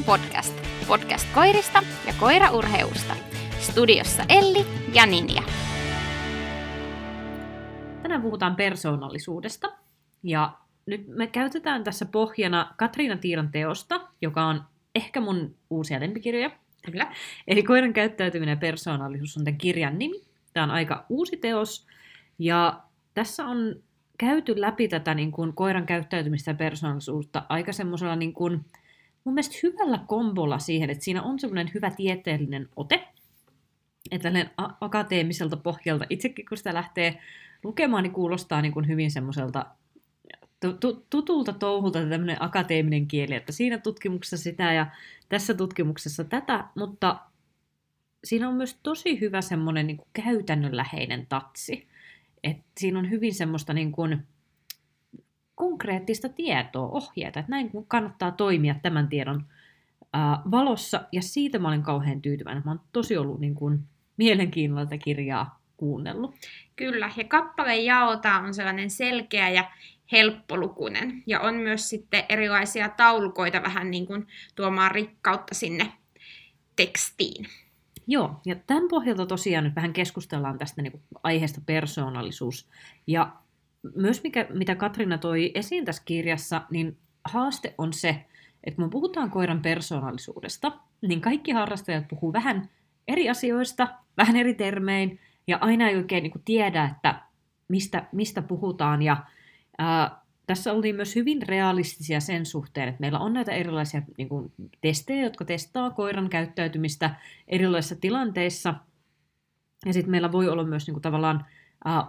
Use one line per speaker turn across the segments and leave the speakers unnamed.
Podcast. Podcast koirista ja koiraurheusta. Studiossa Elli ja Ninja.
Tänään puhutaan persoonallisuudesta. Ja nyt me käytetään tässä pohjana Katriina Tiiran teosta, joka on ehkä mun uusia lempikirjoja.
Kyllä.
Eli Koiran käyttäytyminen ja persoonallisuus on tämän kirjan nimi. Tämä on aika uusi teos. Ja tässä on käyty läpi tätä niin kuin, koiran käyttäytymistä ja persoonallisuutta aika semmoisella niin kuin, mun mielestä hyvällä kombolla siihen, että siinä on semmoinen hyvä tieteellinen ote, että akateemiselta pohjalta itsekin kun sitä lähtee lukemaan, niin kuulostaa niin kuin hyvin semmoiselta tutulta touhulta tämmöinen akateeminen kieli, että siinä tutkimuksessa sitä ja tässä tutkimuksessa tätä, mutta siinä on myös tosi hyvä semmoinen niin käytännönläheinen tatsi. Et siinä on hyvin semmoista niin kuin konkreettista tietoa, ohjeita, että näin kannattaa toimia tämän tiedon ää, valossa, ja siitä mä olen kauhean tyytyväinen. Mä oon tosi ollut niin kuin, mielenkiinnolla tätä kirjaa kuunnellut.
Kyllä, ja kappale jaota on sellainen selkeä ja helppolukunen, ja on myös sitten erilaisia taulukoita vähän niin kuin tuomaan rikkautta sinne tekstiin.
Joo, ja tämän pohjalta tosiaan nyt vähän keskustellaan tästä niin kuin aiheesta persoonallisuus. Ja myös mikä, mitä Katrina toi esiin tässä kirjassa, niin haaste on se, että kun puhutaan koiran persoonallisuudesta, niin kaikki harrastajat puhuu vähän eri asioista, vähän eri termein, ja aina ei oikein niin kuin tiedä, että mistä, mistä puhutaan. Ja ää, tässä oltiin myös hyvin realistisia sen suhteen, että meillä on näitä erilaisia niin kuin, testejä, jotka testaa koiran käyttäytymistä erilaisissa tilanteissa. Ja sitten meillä voi olla myös niin kuin, tavallaan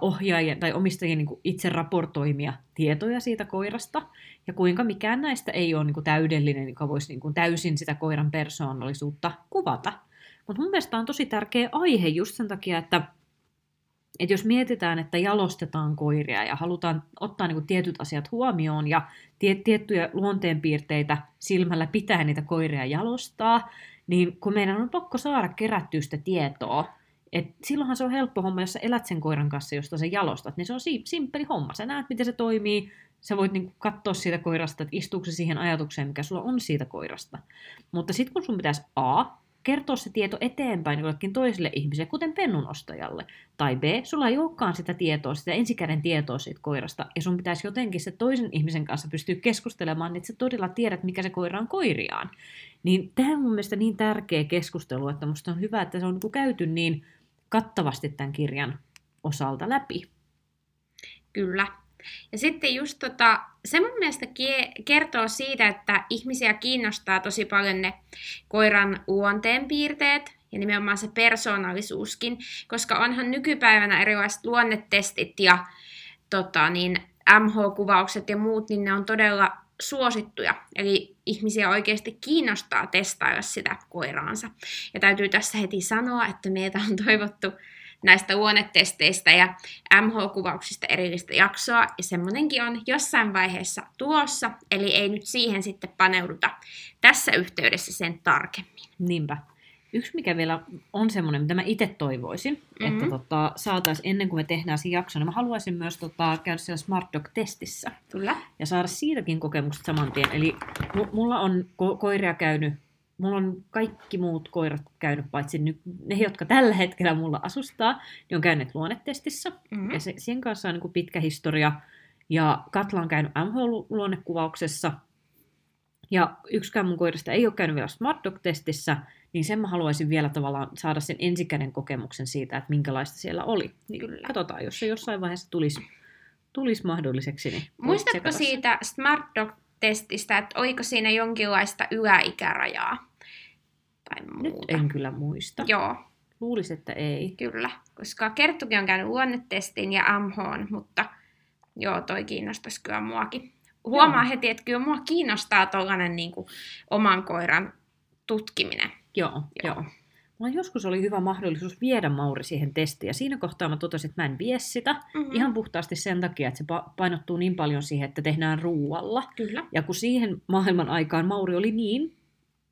ohjaajien tai omistajien niin itse raportoimia tietoja siitä koirasta, ja kuinka mikään näistä ei ole niin täydellinen, joka voisi niin täysin sitä koiran persoonallisuutta kuvata. Mutta mun mielestä on tosi tärkeä aihe just sen takia, että, että jos mietitään, että jalostetaan koiria ja halutaan ottaa niin tietyt asiat huomioon ja tie, tiettyjä luonteenpiirteitä silmällä pitää niitä koiria jalostaa, niin kun meidän on pakko saada kerättyä sitä tietoa, et silloinhan se on helppo homma, jos sä elät sen koiran kanssa, josta sen jalostat, niin se on simppeli homma. Sä näet, miten se toimii, sä voit niinku katsoa siitä koirasta, että istuuko se siihen ajatukseen, mikä sulla on siitä koirasta. Mutta sitten kun sun pitäisi A, kertoa se tieto eteenpäin jollekin toiselle ihmiselle, kuten pennun ostajalle. Tai B, sulla ei olekaan sitä tietoa, sitä ensikäden tietoa siitä koirasta, ja sun pitäisi jotenkin se toisen ihmisen kanssa pystyä keskustelemaan, niin että sä todella tiedät, mikä se koira on koiriaan. Niin tämä on mun mielestä niin tärkeä keskustelu, että musta on hyvä, että se on niinku käyty niin kattavasti tämän kirjan osalta läpi.
Kyllä. Ja sitten just tota, se mun mielestä kertoo siitä, että ihmisiä kiinnostaa tosi paljon ne koiran luonteenpiirteet ja nimenomaan se persoonallisuuskin, koska onhan nykypäivänä erilaiset luonnetestit ja tota, niin MH-kuvaukset ja muut, niin ne on todella suosittuja. Eli ihmisiä oikeasti kiinnostaa testailla sitä koiraansa. Ja täytyy tässä heti sanoa, että meitä on toivottu näistä luonnetesteistä ja MH-kuvauksista erillistä jaksoa, ja semmoinenkin on jossain vaiheessa tuossa, eli ei nyt siihen sitten paneuduta tässä yhteydessä sen tarkemmin.
Niinpä. Yksi, mikä vielä on semmoinen, mitä mä itse toivoisin, mm-hmm. että tota, saataisiin ennen kuin me tehdään se jakso, niin mä haluaisin myös tota, käydä siellä Smart Dog-testissä.
Kyllä.
Ja saada siitäkin kokemukset saman tien. Eli mulla on ko- koiria käynyt, mulla on kaikki muut koirat käynyt, paitsi nyt, ne, jotka tällä hetkellä mulla asustaa, niin on käynyt luonnetestissä. Mm-hmm. Ja se, siihen kanssa on niin kuin pitkä historia. Ja Katla on käynyt MH-luonnekuvauksessa. Ja yksikään mun koirista ei ole käynyt vielä Smart Dog-testissä, niin sen mä haluaisin vielä tavallaan saada sen ensikäden kokemuksen siitä, että minkälaista siellä oli. Niin Kyllä. katsotaan, jos se jossain vaiheessa tulisi, tulisi mahdolliseksi. Niin
Muistatko siitä Smart Dog-testistä, että oliko siinä jonkinlaista yläikärajaa?
Tai muuta? Nyt en kyllä muista.
Joo.
Luulisin, että ei.
Kyllä, koska Kerttukin on käynyt luonnetestin ja AMH, mutta joo, toi kiinnostaisi kyllä muakin. Huomaa joo. heti, että kyllä mua kiinnostaa tuollainen niin oman koiran tutkiminen.
Joo, joo. joo. Mulla joskus oli hyvä mahdollisuus viedä Mauri siihen testiin, ja siinä kohtaa mä totesin, että mä en vie sitä, mm-hmm. ihan puhtaasti sen takia, että se painottuu niin paljon siihen, että tehdään ruualla.
Kyllä.
Ja kun siihen maailman aikaan Mauri oli niin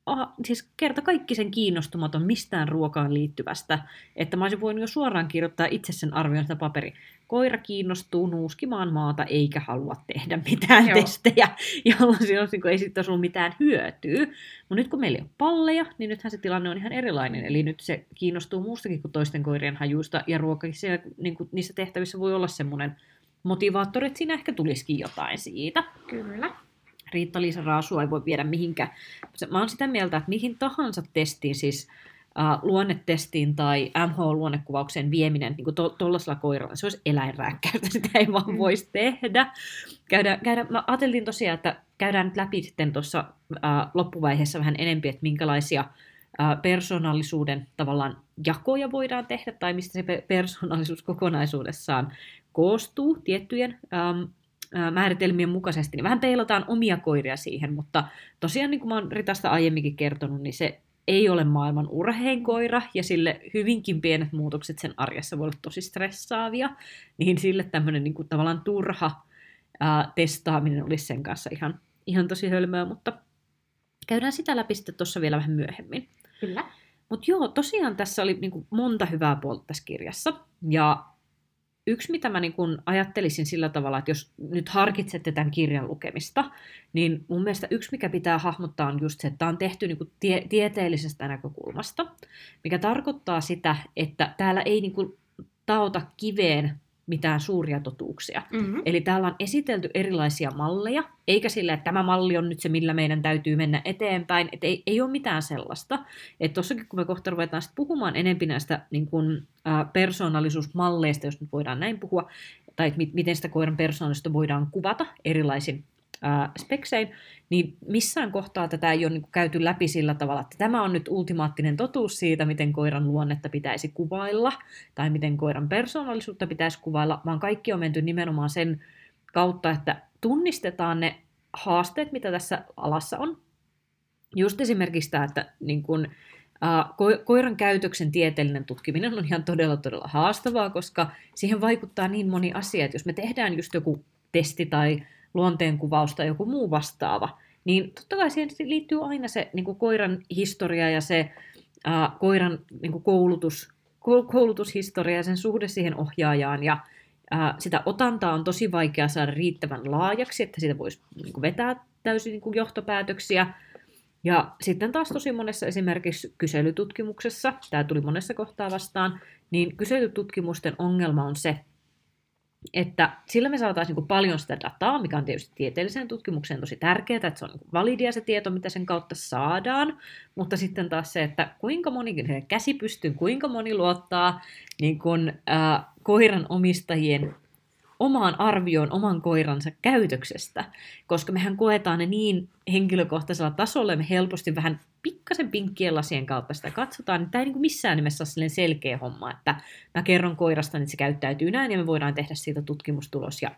aha, siis kerta kaikki sen kiinnostumaton mistään ruokaan liittyvästä, että mä olisin voinut jo suoraan kirjoittaa itse sen arvion sitä paperi, koira kiinnostuu nuuskimaan maata eikä halua tehdä mitään
Joo.
testejä, jolloin siinä olisi, niin kuin, ei sitten ollut mitään hyötyä. Mutta nyt kun meillä ei ole palleja, niin nythän se tilanne on ihan erilainen. Eli nyt se kiinnostuu muustakin kuin toisten koirien hajuista, ja ruokakin siellä, niin kuin, niissä tehtävissä voi olla semmoinen motivaattori, että siinä ehkä tulisikin jotain siitä.
Kyllä.
Riitta-Liisa Raasua ei voi viedä mihinkään. Mä oon sitä mieltä, että mihin tahansa testiin, siis luonnetestiin tai MH-luonnekuvaukseen vieminen niin tuollaisella koiralla, se olisi eläinrääkkäystä, sitä ei vaan
Mm.
voisi tehdä. Käydä, käydä, mä ajateltiin tosiaan, että käydään nyt läpi sitten tuossa äh, loppuvaiheessa vähän enempi, että minkälaisia äh, persoonallisuuden tavallaan jakoja voidaan tehdä, tai mistä se pe- persoonallisuus kokonaisuudessaan koostuu tiettyjen ähm, ää, määritelmien mukaisesti, niin vähän peilataan omia koiria siihen, mutta tosiaan niin kuin mä oon Ritasta aiemminkin kertonut, niin se ei ole maailman urhein koira, ja sille hyvinkin pienet muutokset sen arjessa voi olla tosi stressaavia, niin sille tämmöinen niin kuin tavallaan turha ää, testaaminen olisi sen kanssa ihan, ihan tosi hölmöä, mutta käydään sitä läpi sitten tuossa vielä vähän myöhemmin.
Kyllä.
Mutta joo, tosiaan tässä oli niinku monta hyvää puolta tässä kirjassa. Ja yksi, mitä mä niinku ajattelisin sillä tavalla, että jos nyt harkitsette tämän kirjan lukemista, niin mun mielestä yksi, mikä pitää hahmottaa, on just se, että tämä on tehty niinku tie- tieteellisestä näkökulmasta, mikä tarkoittaa sitä, että täällä ei niinku taota kiveen mitään suuria totuuksia.
Mm-hmm.
Eli täällä on esitelty erilaisia malleja, eikä sillä, että tämä malli on nyt se, millä meidän täytyy mennä eteenpäin. Että ei, ei ole mitään sellaista. Että tossakin, kun me kohta ruvetaan sit puhumaan enempi näistä niin kun, ää, persoonallisuusmalleista, jos nyt voidaan näin puhua, tai mit, miten sitä koiran persoonallisuutta voidaan kuvata erilaisin speksein, niin missään kohtaa tätä ei ole niin kuin käyty läpi sillä tavalla, että tämä on nyt ultimaattinen totuus siitä, miten koiran luonnetta pitäisi kuvailla, tai miten koiran persoonallisuutta pitäisi kuvailla, vaan kaikki on menty nimenomaan sen kautta, että tunnistetaan ne haasteet, mitä tässä alassa on. Just esimerkiksi tämä, että niin kun, ko- koiran käytöksen tieteellinen tutkiminen on ihan todella, todella haastavaa, koska siihen vaikuttaa niin moni asia, että jos me tehdään just joku testi tai luonteenkuvaus tai joku muu vastaava, niin totta kai siihen liittyy aina se niin kuin koiran historia ja se ää, koiran niin kuin koulutus, koul- koulutushistoria ja sen suhde siihen ohjaajaan. Ja ää, sitä otantaa on tosi vaikea saada riittävän laajaksi, että siitä voisi niin kuin vetää täysin niin kuin johtopäätöksiä. Ja sitten taas tosi monessa esimerkiksi kyselytutkimuksessa, tämä tuli monessa kohtaa vastaan, niin kyselytutkimusten ongelma on se, että sillä me saataisiin niin paljon sitä dataa, mikä on tietysti tieteelliseen tutkimukseen tosi tärkeää, että se on niin validia se tieto, mitä sen kautta saadaan, mutta sitten taas se, että kuinka moni käsi pystyy, kuinka moni luottaa niin kuin, äh, koiran omistajien omaan arvioon oman koiransa käytöksestä, koska mehän koetaan ne niin henkilökohtaisella tasolla, me helposti vähän pikkasen pinkkien lasien kautta sitä katsotaan, niin tämä ei niin kuin missään nimessä ole selkeä homma, että mä kerron koirasta, että se käyttäytyy näin, ja me voidaan tehdä siitä tutkimustulos. Ja...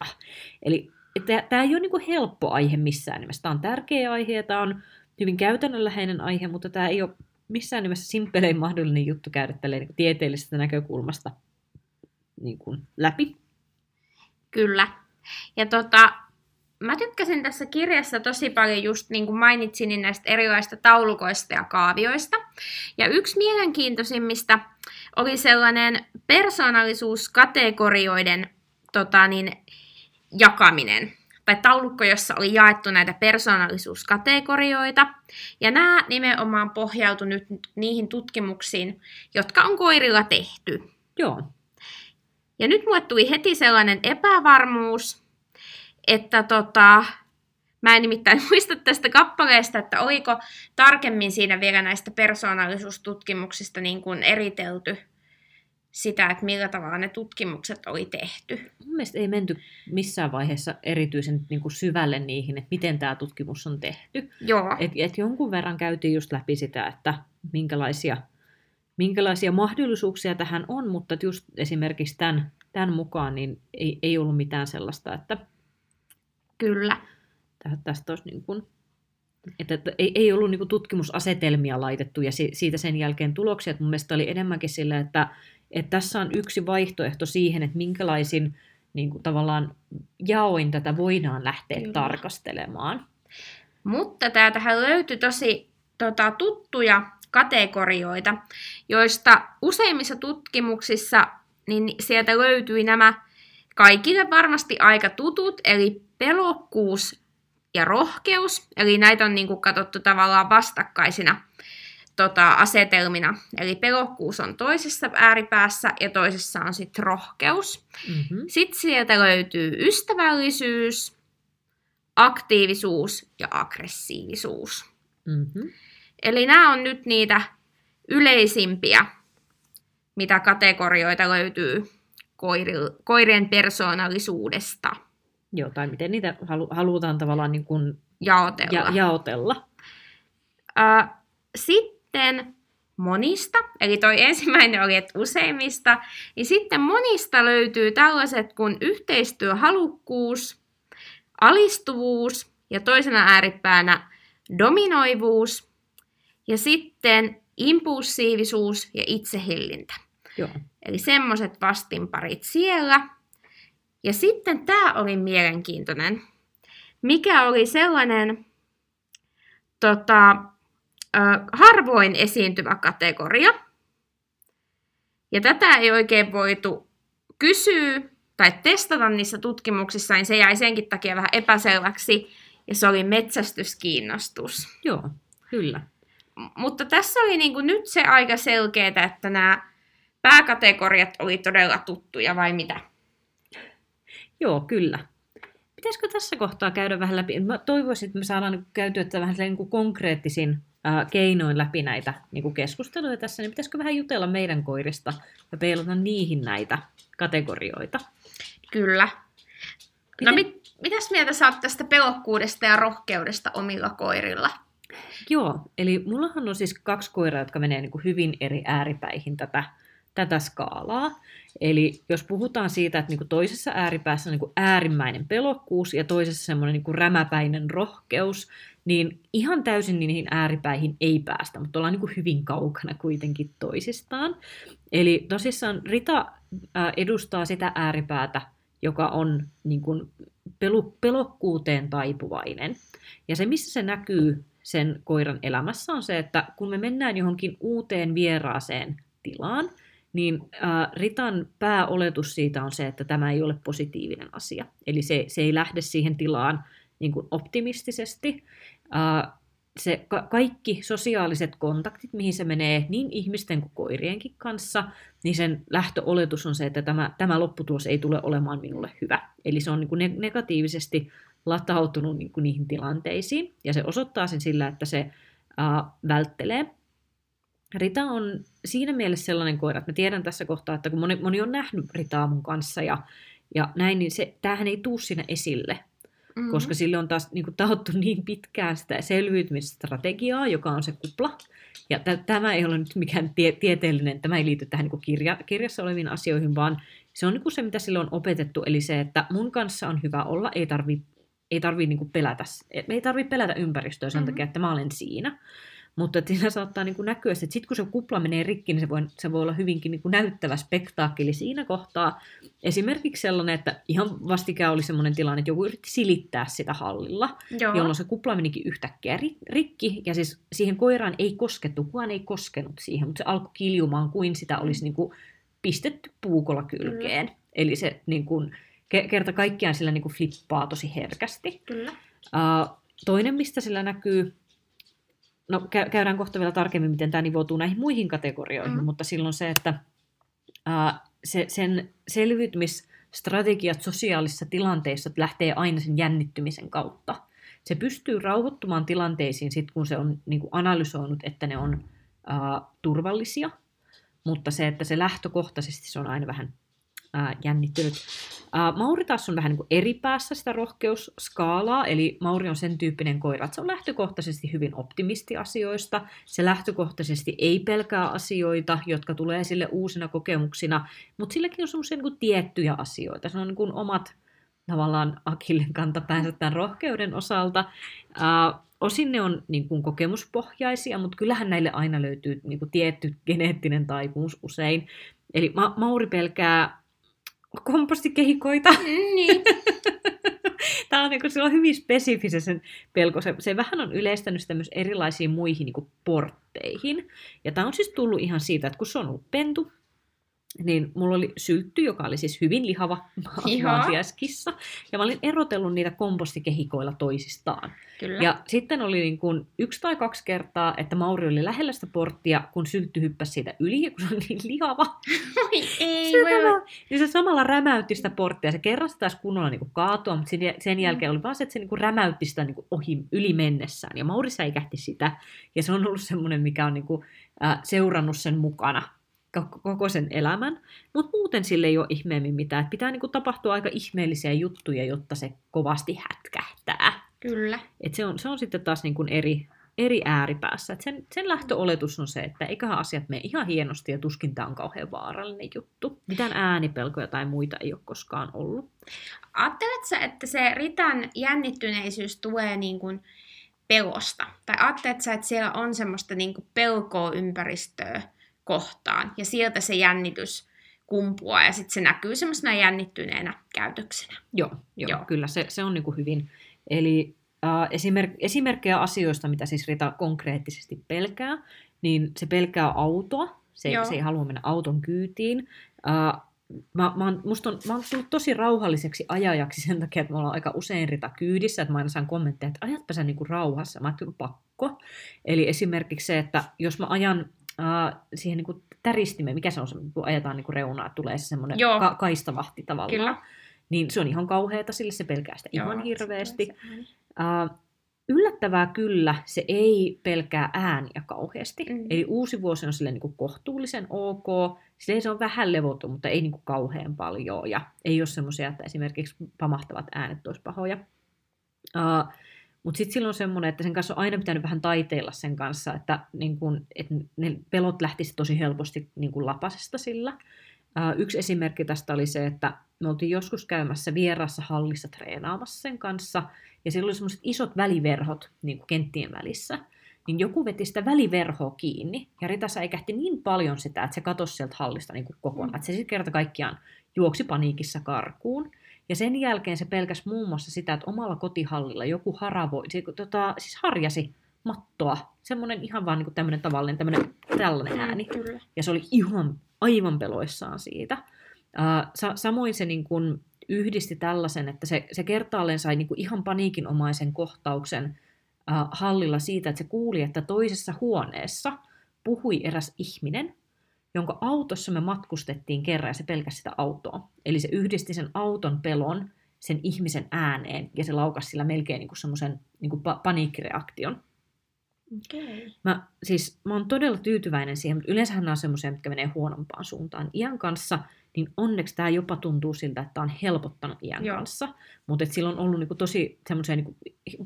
Ah. Eli tämä ei ole niin kuin helppo aihe missään nimessä. Tämä on tärkeä aihe, ja tämä on hyvin käytännönläheinen aihe, mutta tämä ei ole missään nimessä simppelein mahdollinen juttu käydä tälleen niin tieteellisestä näkökulmasta niin kuin läpi.
Kyllä. Ja tota, mä tykkäsin tässä kirjassa tosi paljon just niin kuin mainitsin niin näistä erilaisista taulukoista ja kaavioista. Ja yksi mielenkiintoisimmista oli sellainen persoonallisuuskategorioiden tota niin, jakaminen. Tai taulukko, jossa oli jaettu näitä persoonallisuuskategorioita. Ja nämä nimenomaan pohjautu nyt niihin tutkimuksiin, jotka on koirilla tehty.
Joo.
Ja nyt mulle tuli heti sellainen epävarmuus, että tota, mä en nimittäin muista tästä kappaleesta, että oliko tarkemmin siinä vielä näistä persoonallisuustutkimuksista niin kuin eritelty sitä, että millä tavalla ne tutkimukset oli tehty.
Mun mielestä ei menty missään vaiheessa erityisen niin kuin syvälle niihin, että miten tämä tutkimus on tehty.
Joo,
Et, et jonkun verran käytiin just läpi sitä, että minkälaisia, minkälaisia mahdollisuuksia tähän on, mutta just esimerkiksi tämän, tämän mukaan niin ei, ei ollut mitään sellaista, että
kyllä.
tä- tästä olisi niin kuin, että, että ei, ei ollut niin kuin tutkimusasetelmia laitettu ja si, siitä sen jälkeen tuloksia. Että mun mielestä oli enemmänkin sillä, että, että tässä on yksi vaihtoehto siihen, että minkälaisin niin kuin tavallaan jaoin tätä voidaan lähteä
Kyllä.
tarkastelemaan.
Mutta täältähän löytyi tosi tota, tuttuja kategorioita, joista useimmissa tutkimuksissa niin sieltä löytyi nämä kaikille varmasti aika tutut, eli pelokkuus ja rohkeus. Eli näitä on niin kuin katsottu tavallaan vastakkaisina tota, asetelmina. Eli pelokkuus on toisessa ääripäässä ja toisessa on sitten rohkeus.
Mm-hmm.
Sitten sieltä löytyy ystävällisyys, aktiivisuus ja aggressiivisuus.
Mm-hmm.
Eli nämä on nyt niitä yleisimpiä, mitä kategorioita löytyy koiri- koirien persoonallisuudesta
Joo, tai miten niitä halu- halutaan tavallaan niin kuin
jaotella.
ja- jaotella.
Ö, sitten monista, eli toi ensimmäinen oli, että useimmista, niin sitten monista löytyy tällaiset kuin yhteistyöhalukkuus, alistuvuus ja toisena ääripäänä dominoivuus ja sitten impulsiivisuus ja itsehillintä.
Joo.
Eli semmoiset vastinparit siellä. Ja sitten tämä oli mielenkiintoinen. Mikä oli sellainen tota, ö, harvoin esiintyvä kategoria. Ja tätä ei oikein voitu kysyä tai testata niissä tutkimuksissa, niin se jäi senkin takia vähän epäselväksi. Ja se oli metsästyskiinnostus.
Joo, kyllä.
M- mutta tässä oli niinku nyt se aika selkeää, että nämä pääkategoriat oli todella tuttuja vai mitä?
Joo, kyllä. Pitäisikö tässä kohtaa käydä vähän läpi? Mä toivoisin, että me saadaan niin käytyä tätä vähän niin kuin konkreettisin keinoin läpi näitä niin kuin keskusteluja tässä, niin pitäisikö vähän jutella meidän koirista ja peilata niihin näitä kategorioita?
Kyllä. No
Miten-
mit, mitäs mieltä sä oot tästä pelokkuudesta ja rohkeudesta omilla koirilla?
Joo, eli mullahan on siis kaksi koiraa, jotka menee niin kuin hyvin eri ääripäihin tätä, tätä skaalaa. Eli jos puhutaan siitä, että niin kuin toisessa ääripäässä on niin kuin äärimmäinen pelokkuus ja toisessa semmoinen niin kuin rämäpäinen rohkeus, niin ihan täysin niihin ääripäihin ei päästä, mutta ollaan niin kuin hyvin kaukana kuitenkin toisistaan. Eli tosissaan Rita edustaa sitä ääripäätä, joka on niin kuin pelu, pelokkuuteen taipuvainen. Ja se, missä se näkyy sen koiran elämässä, on se, että kun me mennään johonkin uuteen vieraaseen tilaan, niin äh, Ritan pääoletus siitä on se, että tämä ei ole positiivinen asia. Eli se, se ei lähde siihen tilaan niin kuin optimistisesti. Äh, se ka- kaikki sosiaaliset kontaktit, mihin se menee niin ihmisten kuin koirienkin kanssa, niin sen lähtöoletus on se, että tämä, tämä lopputulos ei tule olemaan minulle hyvä. Eli se on niin kuin ne- negatiivisesti latautunut niin kuin niihin tilanteisiin, ja se osoittaa sen sillä, että se äh, välttelee. Rita on siinä mielessä sellainen koira, että mä tiedän tässä kohtaa, että kun moni, moni on nähnyt Ritaa mun kanssa ja, ja näin, niin se, tämähän ei tuu sinne esille,
Mm-hmm.
koska sille on taas niin kuin, tahottu niin pitkään sitä selviytymisstrategiaa, joka on se kupla. Ja t- tämä ei ole nyt mikään tie- tieteellinen, tämä ei liity tähän niin kuin kirja- kirjassa oleviin asioihin, vaan se on niin kuin se, mitä sille on opetettu, eli se, että mun kanssa on hyvä olla, ei tarvi, ei tarvi niin pelätä, ei tarvi pelätä ympäristöä sen
Mhm.
takia, että mä olen siinä. Mutta että siinä saattaa niin kuin näkyä, että sitten kun se kupla menee rikki, niin se voi, se voi olla hyvinkin niin kuin näyttävä spektaakkeli siinä kohtaa. Esimerkiksi sellainen, että ihan vastikään oli sellainen tilanne, että joku yritti silittää sitä hallilla,
Joo.
jolloin se kupla menikin yhtäkkiä ri- rikki, ja siis siihen koiraan ei koskettu, kukaan ei koskenut siihen, mutta se alkoi kiljumaan kuin sitä olisi niin kuin pistetty puukolla kylkeen. Eli se niin kuin, ke- kerta kaikkiaan sillä niin kuin flippaa tosi herkästi.
Kyllä.
Uh, toinen, mistä sillä näkyy, no kä- käydään kohta vielä tarkemmin, miten tämä nivoutuu näihin muihin kategorioihin,
Mm.
mutta silloin se, että uh, se, sen selviytymisstrategiat sosiaalisissa tilanteissa lähtee aina sen jännittymisen kautta. Se pystyy rauhoittumaan tilanteisiin sit, kun se on niin kuin analysoinut, että ne on uh, turvallisia, mutta se, että se lähtökohtaisesti se on aina vähän ää, jännittynyt. Ää, Mauri taas on vähän niin kuin eri päässä sitä rohkeusskaalaa, eli Mauri on sen tyyppinen koira, että se on lähtökohtaisesti hyvin optimisti asioista, se lähtökohtaisesti ei pelkää asioita, jotka tulee sille uusina kokemuksina, mutta silläkin on semmoisia niin tiettyjä asioita, se on niin kuin omat tavallaan akillen kantapäänsä tämän rohkeuden osalta. Ää, osin ne on niin kuin kokemuspohjaisia, mutta kyllähän näille aina löytyy niin kuin tietty geneettinen taipumus usein. Eli Ma- Mauri pelkää kompostikehikoita.
Niin.
Tämä on, niin kuin, sillä on hyvin spesifisen sen pelko. Se, se vähän on yleistänyt sitä myös erilaisiin muihin niin kuin portteihin. Ja tämä on siis tullut ihan siitä, että kun se on ollut pentu, niin mulla oli syltty, joka oli siis hyvin lihava
Joo.
maatiaiskissa. Ja mä olin erotellut niitä kompostikehikoilla toisistaan.
Kyllä.
Ja sitten oli niin kuin yksi tai kaksi kertaa, että Mauri oli lähellä sitä porttia, kun syltty hyppäsi siitä yli, kun se oli niin lihava.
Oi, ei,
Se,
voi
samalla, niin se samalla rämäytti sitä porttia. Se kerran se taisi kunnolla niin kuin kaatua, mutta sen, sen jälkeen oli vaan se, että se niin kuin rämäytti sitä niin kuin ohi, yli mennessään. Ja Mauri säikähti sitä. Ja se on ollut semmoinen, mikä on niin kuin, äh, seurannut sen mukana koko- sen elämän. Mutta muuten sille ei ole ihmeemmin mitään. Et pitää niin kuin tapahtua aika ihmeellisiä juttuja, jotta se kovasti hätkähtää.
Kyllä.
Et se, on, se on sitten taas niin kuin eri, eri ääripäässä. Et sen, sen lähtöoletus on se, että eiköhän asiat mene ihan hienosti ja tuskin tämä on kauhean vaarallinen juttu. Mitään äänipelkoja tai muita ei ole koskaan ollut.
Ajatteletko sä, että se Ritan jännittyneisyys tulee niin kuin pelosta? Tai ajatteletko sä, että siellä on semmoista niin kuin pelkoa ympäristöä kohtaan ja sieltä se jännitys kumpuaa ja sitten se näkyy semmoisena jännittyneenä käytöksenä?
Joo, joo,
Joo.
kyllä se, se on niin kuin hyvin. Eli äh, esimerk, esimerkkejä asioista, mitä siis Rita konkreettisesti pelkää, niin se pelkää autoa. Se,
Joo.
se ei halua mennä auton kyytiin. Äh, mä, mä, oon, musta on, mä oon tullut tosi rauhalliseksi ajajaksi sen takia, että me ollaan aika usein Rita kyydissä, että mä aina saan kommentteja, että ajatpa sä niinku rauhassa. Mä ajattelin, pakko. Eli esimerkiksi se, että jos mä ajan äh, siihen niinku täristimeen, mikä se on se, kun ajetaan niinku reunaa, että tulee se semmoinen
Joo.
ka- kaistavahti tavallaan.
Kyllä.
Niin se on ihan kauheata, sille se pelkää sitä ihan
Joo,
hirveästi.
se
Uh,
ääni.
yllättävää kyllä, se ei pelkää ääniä kauheasti.
Mm.
Eli uusi vuosi on sille niin kuin kohtuullisen ok. Silleen se on vähän levoton, mutta ei niin kuin kauhean paljon. Ja ei ole semmoisia, että esimerkiksi pamahtavat äänet olisi pahoja. Uh, mutta sitten silloin on semmoinen, että sen kanssa on aina pitänyt vähän taiteilla sen kanssa, että, niin kun, että ne pelot lähtisi tosi helposti niin kun lapasesta sillä. Uh, yksi esimerkki tästä oli se, että me oltiin joskus käymässä vieraassa hallissa treenaamassa sen kanssa, ja siellä oli semmoiset isot väliverhot niin kuin kenttien välissä. Niin joku veti sitä väliverhoa kiinni, ja Rita säikähti niin paljon sitä, että se katosi sieltä hallista niin kuin kokonaan.
Mm.
Että se sitten kerta kaikkiaan juoksi paniikissa karkuun. Ja sen jälkeen se pelkäsi muun muassa sitä, että omalla kotihallilla joku haravoi, se, tota, siis harjasi mattoa. Semmoinen ihan vaan niin tämmöinen tavallinen, tämmöinen tällainen ääni.
Mm, Kyllä.
Ja se oli ihan aivan peloissaan siitä. Uh, sa- samoin se niin kun yhdisti tällaisen, että se, se kertaalleen sai niin kun ihan paniikinomaisen kohtauksen uh, hallilla siitä, että se kuuli, että toisessa huoneessa puhui eräs ihminen, jonka autossa me matkustettiin kerran ja se pelkäsi sitä autoa. Eli se yhdisti sen auton pelon sen ihmisen ääneen ja se laukasi sillä melkein niin semmoisen niin pa- paniikkireaktion.
Okay.
Mä, siis, mä oon todella tyytyväinen siihen, mutta yleensähän nämä on semmoisia, mitkä menee huonompaan suuntaan. Iän kanssa, niin onneksi tämä jopa tuntuu siltä, että tämä on helpottanut iän
Joo.
kanssa. Mutta sillä on ollut niinku tosi semmoisia niinku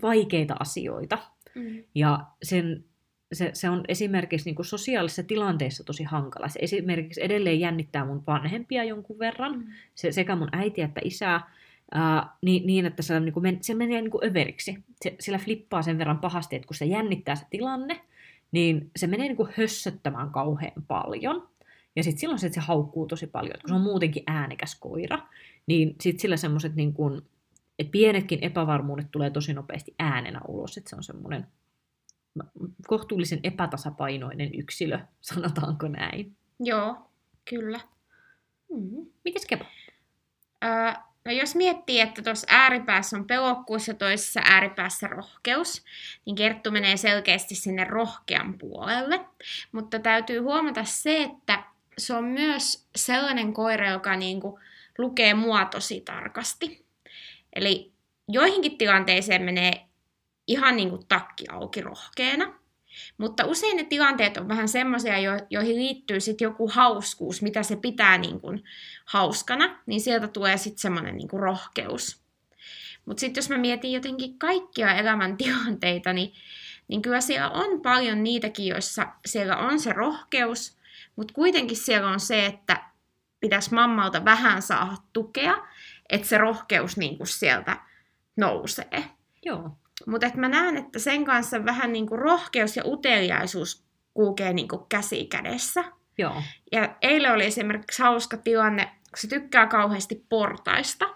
vaikeita asioita.
Mm.
Ja sen, se, se on esimerkiksi niinku sosiaalisissa tilanteissa tosi hankala. Se esimerkiksi edelleen jännittää mun vanhempia jonkun verran,
Mm.
se, sekä mun äiti että isää, ää, niin, niin, että se, niin kuin men, se menee niin kuin överiksi. Se, sillä flippaa sen verran pahasti, että kun se jännittää se tilanne, niin se menee niin kuin hössöttämään kauhean paljon. Ja sitten silloin se, että se haukkuu tosi paljon, että kun se on muutenkin äänekäs koira, niin sitten sillä semmoiset, niin kuin, että pienetkin epävarmuudet tulee tosi nopeasti äänenä ulos, että se on semmoinen kohtuullisen epätasapainoinen yksilö, sanotaanko näin.
Joo, kyllä. Mm.
Mites Kepa?
Öö, no jos miettii, että tuossa ääripäässä on pelokkuus ja toisessa ääripäässä rohkeus, niin Kerttu menee selkeästi sinne rohkean puolelle. Mutta täytyy huomata se, että se on myös sellainen koira, joka niinku lukee mua tosi tarkasti. Eli joihinkin tilanteeseen menee ihan niin kuin takki auki rohkeana. Mutta usein ne tilanteet on vähän semmoisia, jo- joihin liittyy sitten joku hauskuus, mitä se pitää niin kuin hauskana, niin sieltä tulee sitten semmoinen niin kuin rohkeus. Mutta sitten jos mä mietin jotenkin kaikkia elämäntilanteita, niin, niin kyllä siellä on paljon niitäkin, joissa siellä on se rohkeus, mutta kuitenkin siellä on se, että pitäisi mammalta vähän saada tukea, että se rohkeus niin kuin sieltä nousee.
Joo.
Mutta mä näen, että sen kanssa vähän niin kuin rohkeus ja uteliaisuus kulkee niin kuin käsi kädessä.
Joo.
Ja eilen oli esimerkiksi hauska tilanne, kun se tykkää kauheasti portaista,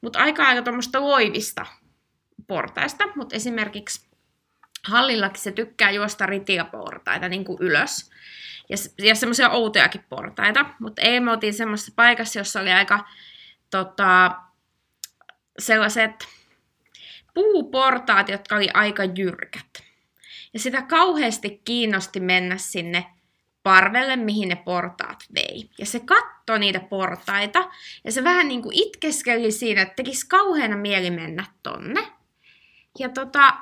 mutta aika aika tuommoista loivista portaista, mutta esimerkiksi hallillakin se tykkää juosta ritiaportaita niin kuin ylös. Ja, ja semmoisia outojakin portaita. Mutta ei, me oltiin semmoisessa paikassa, jossa oli aika tota, sellaiset puuportaat, jotka oli aika jyrkät. Ja sitä kauheasti kiinnosti mennä sinne parvelle, mihin ne portaat vei. Ja se katsoi niitä portaita, ja se vähän niin kuin itkeskeli siinä, että tekisi kauheana mieli mennä tonne. Ja tota,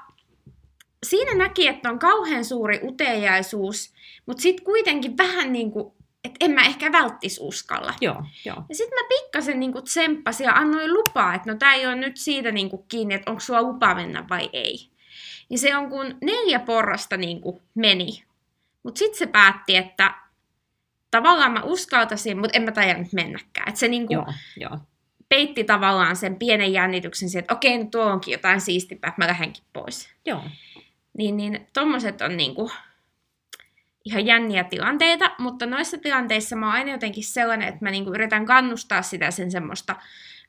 siinä näki, että on kauhean suuri uteliaisuus, mutta sitten kuitenkin vähän niin kuin, että en mä ehkä välttis uskalla.
Joo, joo.
Ja sitten mä pikkasen niin tsemppasin ja annoin lupaa, että no tää ei ole nyt siitä niin kuin kiinni, että onko sulla lupa mennä vai ei. Niin se on kun neljä porrasta niin kuin meni. Mutta sitten se päätti, että tavallaan mä uskaltaisin, mutta en mä tajannut mennäkään. Että se niin kuin
Joo, joo.
peitti tavallaan sen pienen jännityksen siihen, että okei, nyt tuo onkin jotain siistipää, mä lähdenkin pois.
Joo.
Niin, niin tommoset on niinku ihan jänniä tilanteita, mutta noissa tilanteissa mä oon aina jotenkin sellainen, että mä niinku yritän kannustaa sitä sen semmoista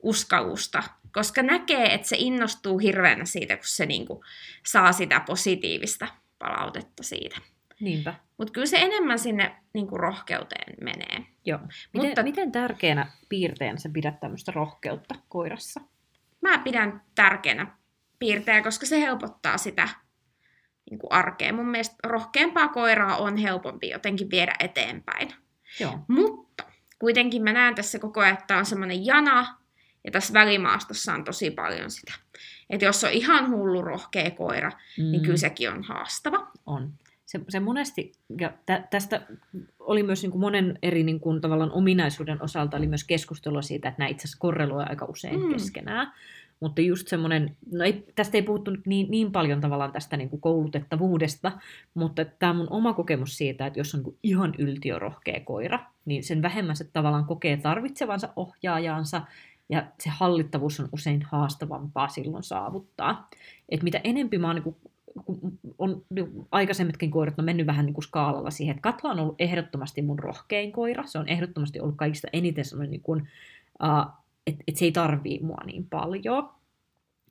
uskallusta, koska näkee, että se innostuu hirveänä siitä, kun se niinku saa sitä positiivista palautetta siitä.
Niinpä.
Mutta kyllä se enemmän sinne niinku rohkeuteen menee.
Joo. Miten,
Mutta-
miten tärkeänä piirteenä sä pidät tämmöistä rohkeutta koirassa?
Mä pidän tärkeänä piirtejä, koska se helpottaa sitä niin kuin arkea. Mun mielestä rohkeampaa koiraa on helpompi jotenkin viedä eteenpäin.
Joo.
Mutta kuitenkin mä näen tässä koko ajan, että on semmoinen jana, ja tässä välimaastossa on tosi paljon sitä. Että jos on ihan hullu rohkea koira, mm. niin kyllä sekin on haastava.
On. Se, se monesti, ja tä, tästä oli myös niin kuin monen eri niin kuin, tavallaan ominaisuuden osalta oli myös keskustelua siitä, että nämä itse asiassa korreloi aika usein
mm.
keskenään. Mutta just semmoinen, no ei, tästä ei puhuttu nyt niin, niin paljon tavallaan tästä niin kuin koulutettavuudesta, mutta tämä mun oma kokemus siitä, että jos on niin ihan yltiörohkea koira, niin sen vähemmän se tavallaan kokee tarvitsevansa ohjaajaansa, ja se hallittavuus on usein haastavampaa silloin saavuttaa. Et mitä enempi mä oon niin kuin, on niin aikaisemmatkin koirat on mennyt vähän niin kuin skaalalla siihen, että Katla on ollut ehdottomasti mun rohkein koira. Se on ehdottomasti ollut kaikista eniten semmoinen, niin kuin, uh, että et se ei tarvii mua niin paljon.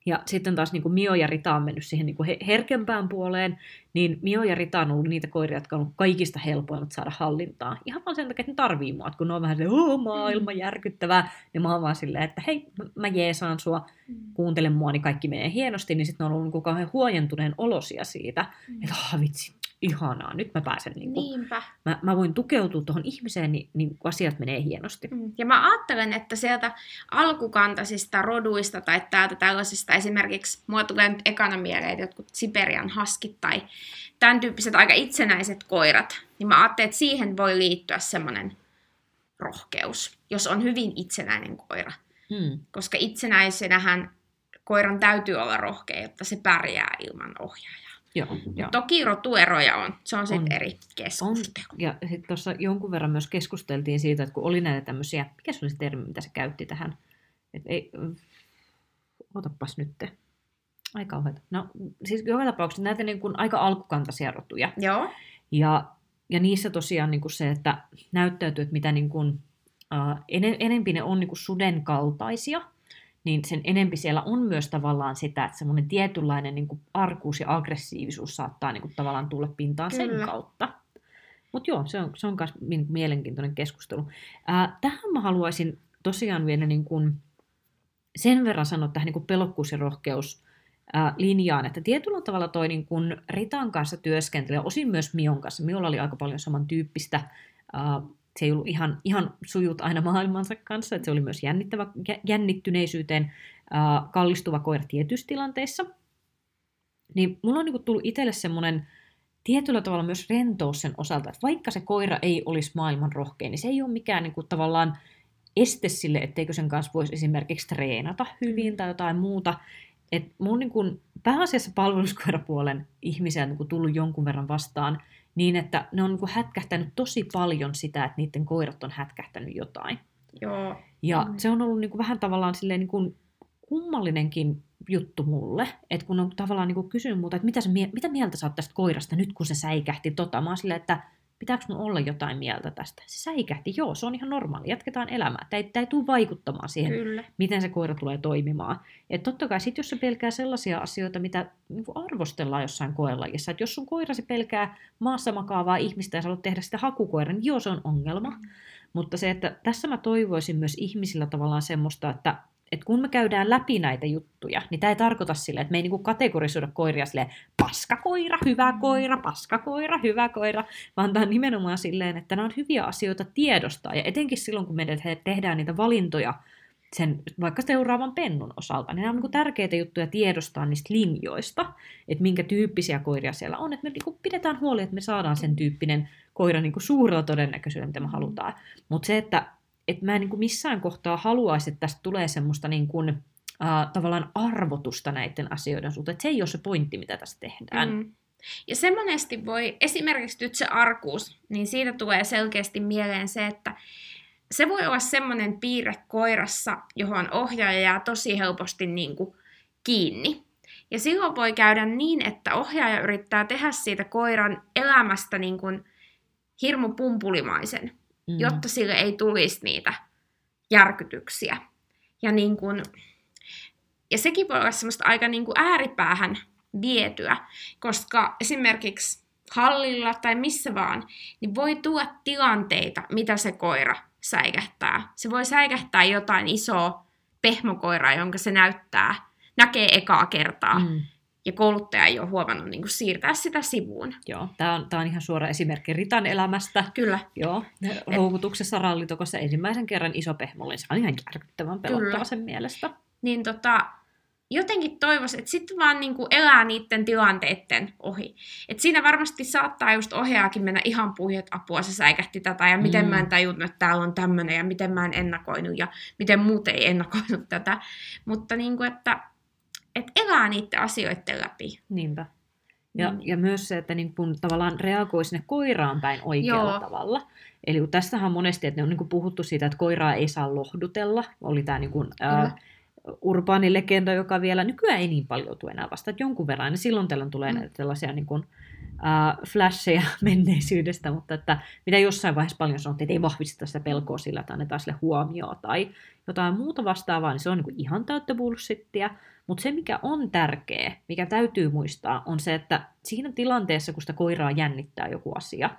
Ja sitten taas niin kuin Mio ja Rita on mennyt siihen niin kuin he- herkempään puoleen, niin Mio ja Rita on ollut niitä koiria, jotka on ollut kaikista helpoimmat saada hallintaan. Ihan vaan sen takia, että ne tarvii mua. Että kun ne on vähän silleen, oh, maailma järkyttävää, niin mä oon vaan silleen, että hei, mä- jeesaan sua, kuuntele mua, niin kaikki menee hienosti, niin sitten ne on ollut niin kuin kauhean huojentuneen olosia siitä,
Mm.
että ah vitsi, ihanaa, nyt mä pääsen, niin kuin,
Niinpä.
mä, mä voin tukeutua tuohon ihmiseen, niin, niin asiat menee hienosti.
Mm. Ja mä ajattelen, että sieltä alkukantaisista roduista tai täältä tällaisista esimerkiksi, mua tulee nyt ekana mieleen että jotkut Siberian haskit tai tämän tyyppiset aika itsenäiset koirat, niin mä ajattelen, että siihen voi liittyä semmoinen rohkeus, jos on hyvin itsenäinen koira.
Hmm.
Koska itsenäisenähän koiran täytyy olla rohkea, jotta se pärjää ilman ohjaajaa.
Joo, joo.
Toki rotueroja on, se on
On.
sitten eri
On,
keskustelu.
ja sitten tuossa jonkun verran myös keskusteltiin siitä, että kun oli näitä tämmöisiä, mikä se oli se termi, mitä se käytti tähän, että ei, otapas nyt, aika kauheata. No siis joka tapauksessa näitä niin kuin aika alkukantaisia rotuja,
Joo,
Ja, ja niissä tosiaan niin kuin se, että näyttäytyy, että mitä niin kuin, uh, ene, enempi ne on niin kuin suden kaltaisia, niin sen enempi siellä on myös tavallaan sitä, että semmoinen tietynlainen niin kuin arkuus ja aggressiivisuus saattaa niin kuin tavallaan tulla pintaan sen
Kyllä.
kautta. Mutta joo, se on, se on myös mielenkiintoinen keskustelu. Ää, tähän mä haluaisin tosiaan vielä niin kuin sen verran sanoa tähän niin kuin pelokkuus ja rohkeus ää, linjaan, että tietyllä tavalla toi niin kuin Ritan kanssa työskentely, ja osin myös Mion kanssa, Miolla oli aika paljon samantyyppistä, ää, se ei ollut ihan, ihan sujut aina maailmansa kanssa, että se oli myös jännittävä, jä- jännittyneisyyteen ää, kallistuva koira tietyissä tilanteissa. Niin mulla on niin kuin tullut itselle semmoinen tietyllä tavalla myös rentous sen osalta, että vaikka se koira ei olisi maailman rohkein, niin se ei ole mikään niin kuin tavallaan este sille, etteikö sen kanssa voisi esimerkiksi treenata hyvin tai jotain muuta. Et mun niin kun, pääasiassa palveluskoirapuolen ihmisiä on niin tullut jonkun verran vastaan niin, että ne on niin kun hätkähtänyt tosi paljon sitä, että niiden koirat on hätkähtänyt jotain.
joo.
Ja
Mm.
se on ollut niin kuin vähän tavallaan silleen niin kuin kummallinenkin juttu mulle, että kun on tavallaan niin kuin kysynyt multa, että mitä, sä, mie- mitä mieltä sä oot tästä koirasta nyt, kun se säikähti tota. Mä oon silleen, että pitääkö mun olla jotain mieltä tästä? Se säikähti, joo, se on ihan normaali, jatketaan elämää. Tämä ei, tämä ei tule vaikuttamaan siihen,
Kyllä.
miten se koira tulee toimimaan. Et totta kai sit, jos se pelkää sellaisia asioita, mitä niin arvostellaan jossain koelajissa, että jos sun koirasi pelkää maassa makaavaa ihmistä ja sä haluat tehdä sitä hakukoiran, niin joo, se on ongelma. Mm. Mutta se, että tässä mä toivoisin myös ihmisillä tavallaan semmoista, että että kun me käydään läpi näitä juttuja, niin tämä ei tarkoita sille, että me ei niinku kategorisoida koiria silleen paskakoira, hyvä koira, paskakoira, hyvä koira, vaan tämä on nimenomaan silleen, että nämä on hyviä asioita tiedostaa. Ja etenkin silloin, kun me tehdään niitä valintoja sen vaikka seuraavan pennun osalta, niin nämä on niinku tärkeitä juttuja tiedostaa niistä linjoista, että minkä tyyppisiä koiria siellä on, että me niinku pidetään huoli, että me saadaan sen tyyppinen koira niinku suurella todennäköisyydellä, mitä me halutaan. Mutta se, että että mä en niin kuin missään kohtaa haluaisi, että tästä tulee semmoista niin kuin, äh, tavallaan arvotusta näiden asioiden suhteen. Että se ei ole se pointti, mitä tässä tehdään. Mm.
Ja se monesti voi, esimerkiksi nyt se arkuus, niin siitä tulee selkeästi mieleen se, että se voi olla semmoinen piirre koirassa, johon ohjaaja jää tosi helposti niin kuin kiinni. Ja silloin voi käydä niin, että ohjaaja yrittää tehdä siitä koiran elämästä niin kuin hirmu pumpulimaisen mm. jotta sille ei tulisi niitä järkytyksiä. Ja, niin kun, ja sekin voi olla semmoista aika niin kuin ääripäähän vietyä, koska esimerkiksi hallilla tai missä vaan, niin voi tuoda tilanteita, mitä se koira säikähtää. Se voi säikähtää jotain isoa pehmokoiraa, jonka se näyttää, näkee ekaa kertaa. Mm ja kouluttaja ei ole huomannut niin kuin siirtää sitä sivuun.
Joo, tämä on, tämä on ihan suora esimerkki Ritan elämästä.
Kyllä.
Joo, houkutuksessa rallitokossa ensimmäisen kerran iso pehmolle, se on ihan järkyttävän pelottava sen mielestä.
Niin tota, jotenkin toivoisin, että sitten vaan niin kuin elää niiden tilanteiden ohi. Et siinä varmasti saattaa just ohjaakin mennä ihan puihin, että apua se säikähti tätä, ja miten mm. mä en tajunnut, että täällä on tämmöinen, ja miten mä en ennakoinut, ja miten muut ei ennakoinut tätä. Mutta niin kuin, että että elää niiden asioiden läpi.
Niinpä. Ja, mm. ja myös se, että niin kun tavallaan reagoi sinne koiraan päin oikealla Joo. tavalla. Eli kun tässähän on monesti, että ne on niin kuin puhuttu siitä, että koiraa ei saa lohdutella. Oli tämä niin kuin, ää, urbaani legenda, joka vielä nykyään ei niin paljon tule enää vasta, että jonkun verran. Ja silloin tällöin tulee mm. näitä tällaisia niin kuin, äh, flasheja menneisyydestä, mutta että mitä jossain vaiheessa paljon sanottiin, että ei vahvista sitä pelkoa sillä, että annetaan sille huomioon tai jotain muuta vastaavaa, niin se on niin kuin ihan täyttä bullshittia. Mutta se, mikä on tärkeä, mikä täytyy muistaa, on se, että siinä tilanteessa, kun sitä koiraa jännittää joku asia,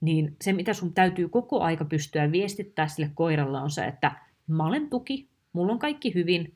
niin se, mitä sun täytyy koko aika pystyä viestittää sille koiralle, on se, että mä olen tuki, mulla on kaikki hyvin,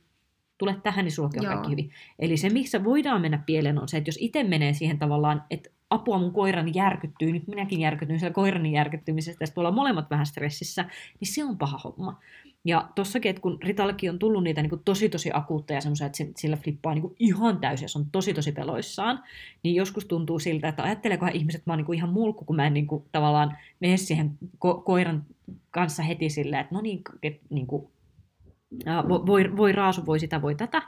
tule tähän, niin sullakin on Joo. kaikki hyvin. Eli se, missä voidaan mennä pieleen, on se, että jos itse menee siihen tavallaan, että apua mun koirani järkyttyy, nyt minäkin järkytyn siellä koirani järkyttymisestä, ja sitten ollaan molemmat vähän stressissä, niin se on paha homma. Ja tossakin, että kun Ritallekin on tullut niitä niin kuin tosi tosi akuutteja semmoisia, että sillä flippaa niin kuin ihan täysin, se on tosi tosi peloissaan, niin joskus tuntuu siltä, että ajatteleekohan ihmiset, että mä oon niin kuin ihan mulkku, kun mä en niin kuin, tavallaan mene siihen ko- koiran kanssa heti silleen, että no niin, että niin kuin, voi, voi raasu, voi sitä, voi tätä,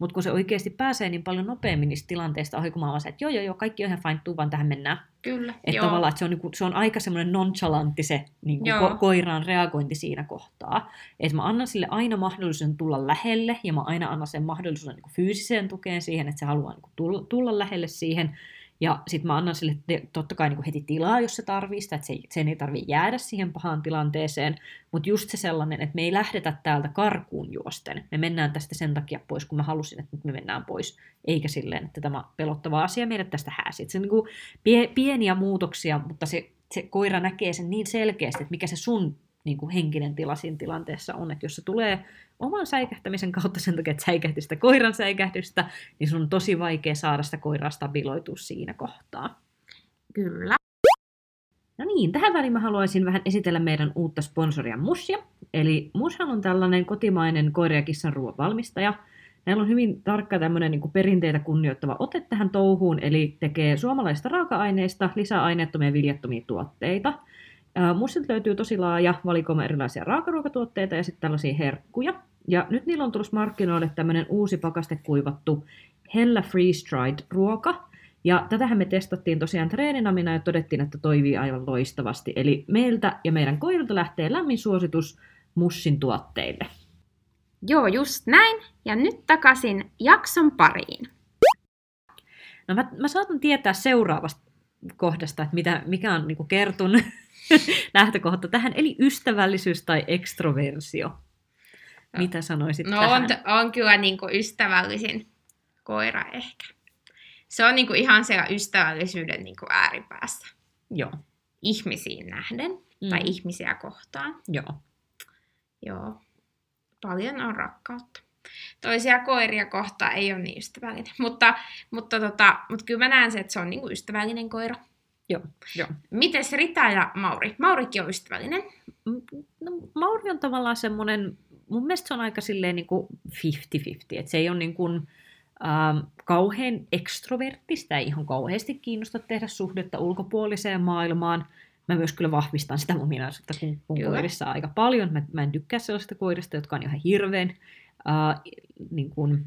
mutta kun se oikeasti pääsee niin paljon nopeammin niistä tilanteista ohi, kun mä olen se, että joo, joo, joo, kaikki on ihan fine, tuu vaan tähän mennään.
Kyllä,
Että joo. tavallaan, että se on, niin kuin, se on aika semmoinen nonchalantti se niin kuin ko- koiraan reagointi siinä kohtaa. Että mä annan sille aina mahdollisuuden tulla lähelle, ja mä aina annan sen mahdollisuuden niin kuin fyysiseen tukeen siihen, että se haluaa niin kuin tulla, tulla lähelle siihen, ja sitten mä annan sille totta kai niin heti tilaa, jos se tarvii sitä, että se, sen ei tarvitse jäädä siihen pahaan tilanteeseen. Mutta just se sellainen, että me ei lähdetä täältä karkuun juosten. Me mennään tästä sen takia pois, kun mä halusin, että nyt me mennään pois. Eikä silleen, että tämä pelottava asia meidät tästä hääsi. Se on niin pie, pieniä muutoksia, mutta se, se koira näkee sen niin selkeästi, että mikä se sun niin kuin henkinen tila siinä tilanteessa on. Että jos se tulee oman säikähtämisen kautta sen takia, että säikähti sitä koiran säikähdystä, niin sun on tosi vaikea saada sitä koiraa stabiloitua siinä kohtaa.
Kyllä.
No niin, tähän väliin mä haluaisin vähän esitellä meidän uutta sponsoria Musia. Eli Mushan on tällainen kotimainen koira- ja kissan ruoan valmistaja. Meillä on hyvin tarkka tämmöinen niin perinteitä kunnioittava ote tähän touhuun, eli tekee suomalaista raaka-aineista lisäaineettomia viljattomia tuotteita – Mussilta löytyy tosi laaja valikoima erilaisia raakaruokatuotteita ja sitten tällaisia herkkuja. Ja nyt niillä on tullut markkinoille tämmöinen uusi pakastekuivattu Hella Freeze Dried ruoka. Ja tätähän me testattiin tosiaan treeninamina ja todettiin, että toimii aivan loistavasti. Eli meiltä ja meidän koirilta lähtee lämmin suositus Mussin tuotteille.
Joo, just näin. Ja nyt takaisin jakson pariin.
No mä, mä saatan tietää seuraavasta kohdasta, että mitä, mikä on niin kertun lähtökohta tähän, eli ystävällisyys tai ekstroversio. Mitä sanoisit
no,
tähän?
On, on kyllä niin ystävällisin koira ehkä. Se on niin ihan siellä ystävällisyyden niin ääripäässä.
Joo.
Ihmisiin nähden mm. tai ihmisiä kohtaan.
Joo.
Joo. Paljon on rakkautta. Toisia koiria kohtaan ei ole niin ystävällinen. Mutta, mutta, tota, mutta kyllä mä näen se, että se on niin kuin ystävällinen koira.
Joo, joo.
Mites Rita ja Mauri? Maurikin on ystävällinen.
No, Mauri on tavallaan semmoinen, mun mielestä se on aika silleen niin kuin 50-50, että se ei ole niin kuin, ähm, kauhean ekstroverttista, ei ihan kauheasti kiinnosta tehdä suhdetta ulkopuoliseen maailmaan. Mä myös kyllä vahvistan sitä mun minäisyyttä kun, kun koirissa aika paljon. Mä, mä en tykkää sellaisista koirista, jotka on ihan hirveän äh, niin kuin,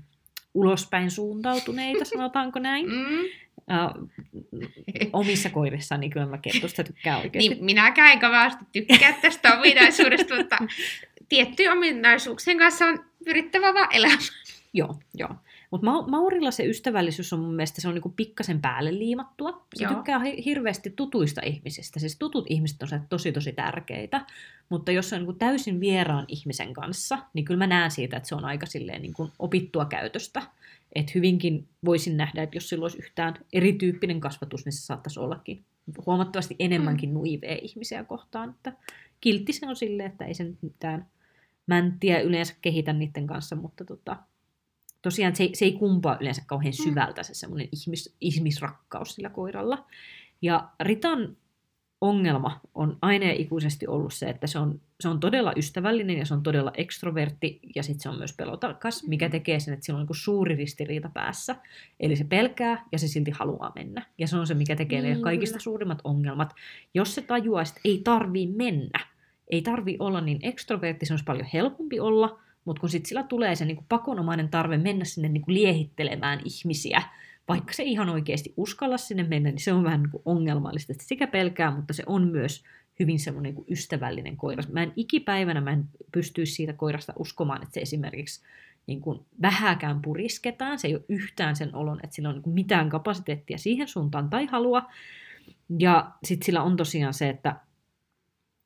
ulospäin suuntautuneita, sanotaanko näin. Mm. Uh, omissa koirissaan, niin kyllä mä kettusta tykkään oikeasti.
Niin, minäkään en kovasti tykkää tästä ominaisuudesta, mutta tiettyjen ominaisuuksien kanssa on pyrittävä vaan elämään.
Joo, joo. Mutta Ma- Maurilla se ystävällisyys on mun mielestä se on niinku pikkasen päälle liimattua. Se Joo. tykkää hirveästi tutuista ihmisistä. Siis tutut ihmiset on tosi tosi tärkeitä. Mutta jos se on niinku täysin vieraan ihmisen kanssa, niin kyllä mä näen siitä, että se on aika silleen niinku opittua käytöstä. Että hyvinkin voisin nähdä, että jos sillä olisi yhtään erityyppinen kasvatus, niin se saattaisi ollakin huomattavasti enemmänkin mm. nuivee ihmisiä kohtaan. Että kiltti se on silleen, että ei sen mitään mäntiä yleensä kehitä niiden kanssa, mutta tota, tosiaan se, se ei kumpaa yleensä kauhean mm. syvältä se semmoinen ihmis, ihmisrakkaus sillä koiralla. Ja Ritan ongelma on aina ja ikuisesti ollut se, että se on, se on todella ystävällinen ja se on todella ekstrovertti ja sitten se on myös pelotakas, mikä mm. tekee sen, että sillä on niin suuri ristiriita päässä. Eli se pelkää ja se silti haluaa mennä. Ja se on se, mikä tekee niin, kaikista kyllä. suurimmat ongelmat. Jos se tajuaa, että ei tarvii mennä, ei tarvii olla niin ekstrovertti, se olisi paljon helpompi olla, mutta kun sitten sillä tulee se niinku pakonomainen tarve mennä sinne niinku liehittelemään ihmisiä, vaikka se ihan oikeasti uskalla sinne mennä, niin se on vähän niinku ongelmallista, että sekä pelkää, mutta se on myös hyvin semmoinen niinku ystävällinen koira. Mä en ikipäivänä mä en pystyisi siitä koirasta uskomaan, että se esimerkiksi niin kuin vähäkään purisketaan, se ei ole yhtään sen olon, että sillä on niin kuin mitään kapasiteettia siihen suuntaan tai halua. Ja sitten sillä on tosiaan se, että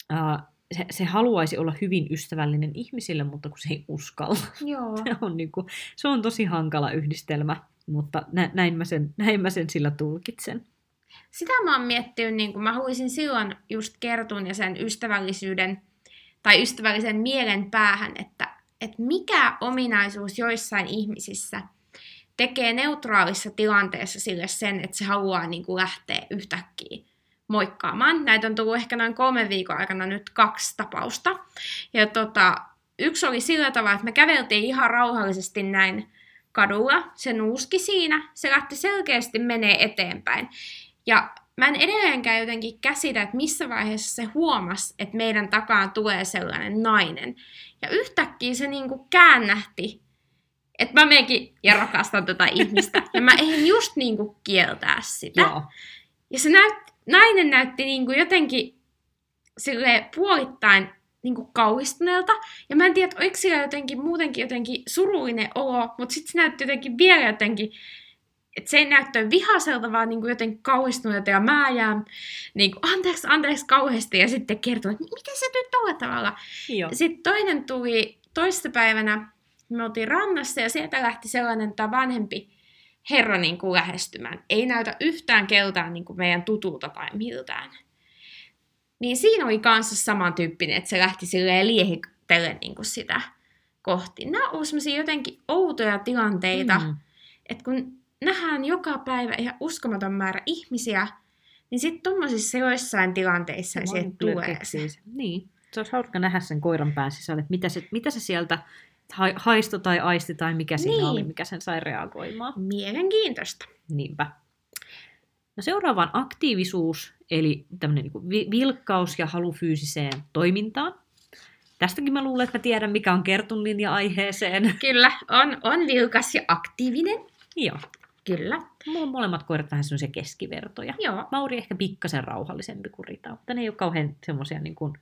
ää, se, se haluaisi olla hyvin ystävällinen ihmisille, mutta kun se ei uskalla.
Joo.
Se, on niin kuin, se on tosi hankala yhdistelmä, mutta nä, näin, mä sen, näin mä sen sillä tulkitsen.
Sitä mä oon miettinyt, niin kuin mä haluaisin silloin just kertun ja sen ystävällisyyden tai ystävällisen mielen päähän, että, että mikä ominaisuus joissain ihmisissä tekee neutraalissa tilanteessa sille sen, että se haluaa niin kuin lähteä yhtäkkiä moikkaamaan. Näitä on tullut ehkä noin kolmen viikon aikana nyt kaksi tapausta. Ja tota, yksi oli sillä tavalla, että me käveltiin ihan rauhallisesti näin kadulla. Se nuuski siinä, se lähti selkeästi menee eteenpäin. Ja mä en edelleenkään jotenkin käsitä, että missä vaiheessa se huomasi, että meidän takaan tulee sellainen nainen. Ja yhtäkkiä se niinku käännähti, että mä menenkin ja rakastan tätä ihmistä. Ja mä en just niinku kieltää sitä. Joo. Ja se näytti, nainen näytti niin kuin jotenkin sille puolittain niin kuin kauhistuneelta. Ja mä en tiedä, oliko sillä jotenkin muutenkin jotenkin surullinen olo, mutta sitten se näytti jotenkin vielä jotenkin, että se ei näyttää vihaselta, vaan niin kuin jotenkin kauhistuneelta. Ja mä jään niin kuin, anteeksi, anteeksi kauheasti. Ja sitten kertoo, että miten se nyt tällä tavalla. Joo. Sitten toinen tuli toista päivänä, me oltiin rannassa ja sieltä lähti sellainen tämä vanhempi herra niin kuin lähestymään. Ei näytä yhtään keltään niin kuin meidän tutulta tai miltään. Niin siinä oli kanssa samantyyppinen, että se lähti silleen liehittele niin kuin sitä kohti. Nämä ovat sellaisia jotenkin outoja tilanteita, mm. että kun nähdään joka päivä ihan uskomaton määrä ihmisiä, niin sitten tuommoisissa joissain tilanteissa se tulee.
Niin, se olisi hauska nähdä sen koiran pään sisällä, että mitä se, mitä se sieltä haisto tai aisti tai mikä siinä niin. oli, mikä sen sai reagoimaan.
Mielenkiintoista.
Niinpä. No seuraavaan aktiivisuus, eli tämmöinen niin vilkkaus ja halu fyysiseen toimintaan. Tästäkin mä luulen, että mä tiedän, mikä on Kertun linja aiheeseen.
Kyllä, on, on vilkas ja aktiivinen.
Joo.
Kyllä.
Mulla on molemmat koirat vähän semmoisia keskivertoja.
Joo.
Mauri ehkä pikkasen rauhallisempi kuin Rita, mutta ne ei ole kauhean semmoisia niin kuin,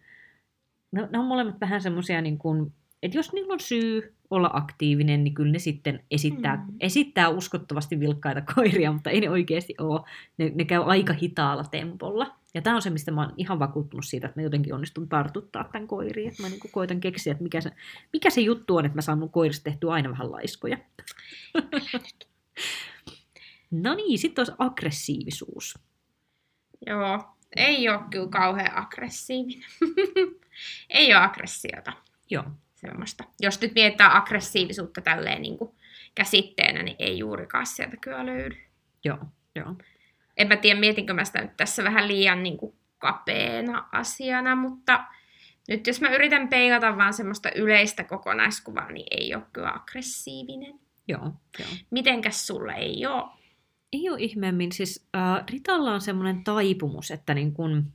ne, ne on molemmat vähän semmoisia niin kuin että jos niillä on syy olla aktiivinen, niin kyllä ne sitten esittää, mm. esittää uskottavasti vilkkaita koiria, mutta ei ne oikeasti ole. Ne, ne käy aika hitaalla tempolla. Ja tämä on se, mistä mä oon ihan vakuuttunut siitä, että mä jotenkin onnistun tartuttaa tämän koiriin. Että mä niin koitan keksiä, että mikä se, mikä se juttu on, että mä saan mun koirista tehtyä aina vähän laiskoja. no niin, sitten olisi aggressiivisuus.
Joo, ei ole kyllä kauhean aggressiivinen. ei ole aggressiota.
Joo.
Semmoista. Jos nyt mietitään aggressiivisuutta tälleen niin kuin käsitteenä, niin ei juurikaan sieltä kyllä löydy.
Joo, joo.
En mä tiedä, mietinkö mä sitä nyt tässä vähän liian niin kuin kapeena asiana, mutta nyt jos mä yritän peilata vaan semmoista yleistä kokonaiskuvaa, niin ei ole kyllä aggressiivinen.
Joo, joo.
Mitenkäs sulle ei ole?
Ei ole ihmeemmin. Siis äh, Ritalla on semmoinen taipumus, että niin kun,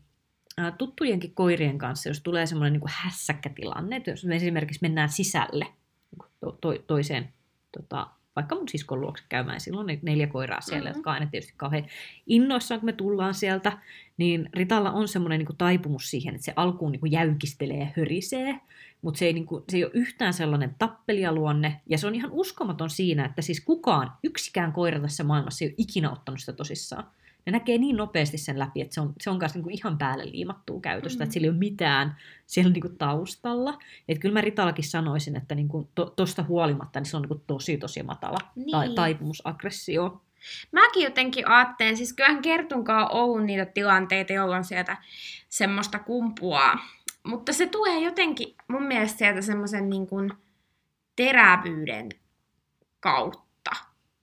tuttujenkin koirien kanssa, jos tulee semmoinen niin hässäkkätilanne, että jos me esimerkiksi mennään sisälle niin to, to, toiseen tota, vaikka mun siskon luokse käymään, silloin on neljä koiraa siellä, mm-hmm. jotka aina tietysti kauhean innoissaan, kun me tullaan sieltä, niin Ritalla on semmoinen niin taipumus siihen, että se alkuun niin jäykistelee ja hörisee, mutta se ei, niin kuin, se ei ole yhtään sellainen tappelijaluonne, ja se on ihan uskomaton siinä, että siis kukaan, yksikään koira tässä maailmassa ei ole ikinä ottanut sitä tosissaan ne näkee niin nopeasti sen läpi, että se on, se on kanssa niin ihan päälle liimattua käytöstä, mm. että sillä ei ole mitään siellä niin kuin taustalla. Että kyllä mä Ritallakin sanoisin, että niin kuin to, tosta huolimatta niin se on niin kuin tosi tosi matala niin. ta, taipumus aggressio.
Mäkin jotenkin ajattelen, siis kyllähän Kertunkaan ollut niitä tilanteita, jolloin sieltä semmoista kumpuaa. Mutta se tulee jotenkin mun mielestä sieltä semmoisen niin kuin terävyyden kautta.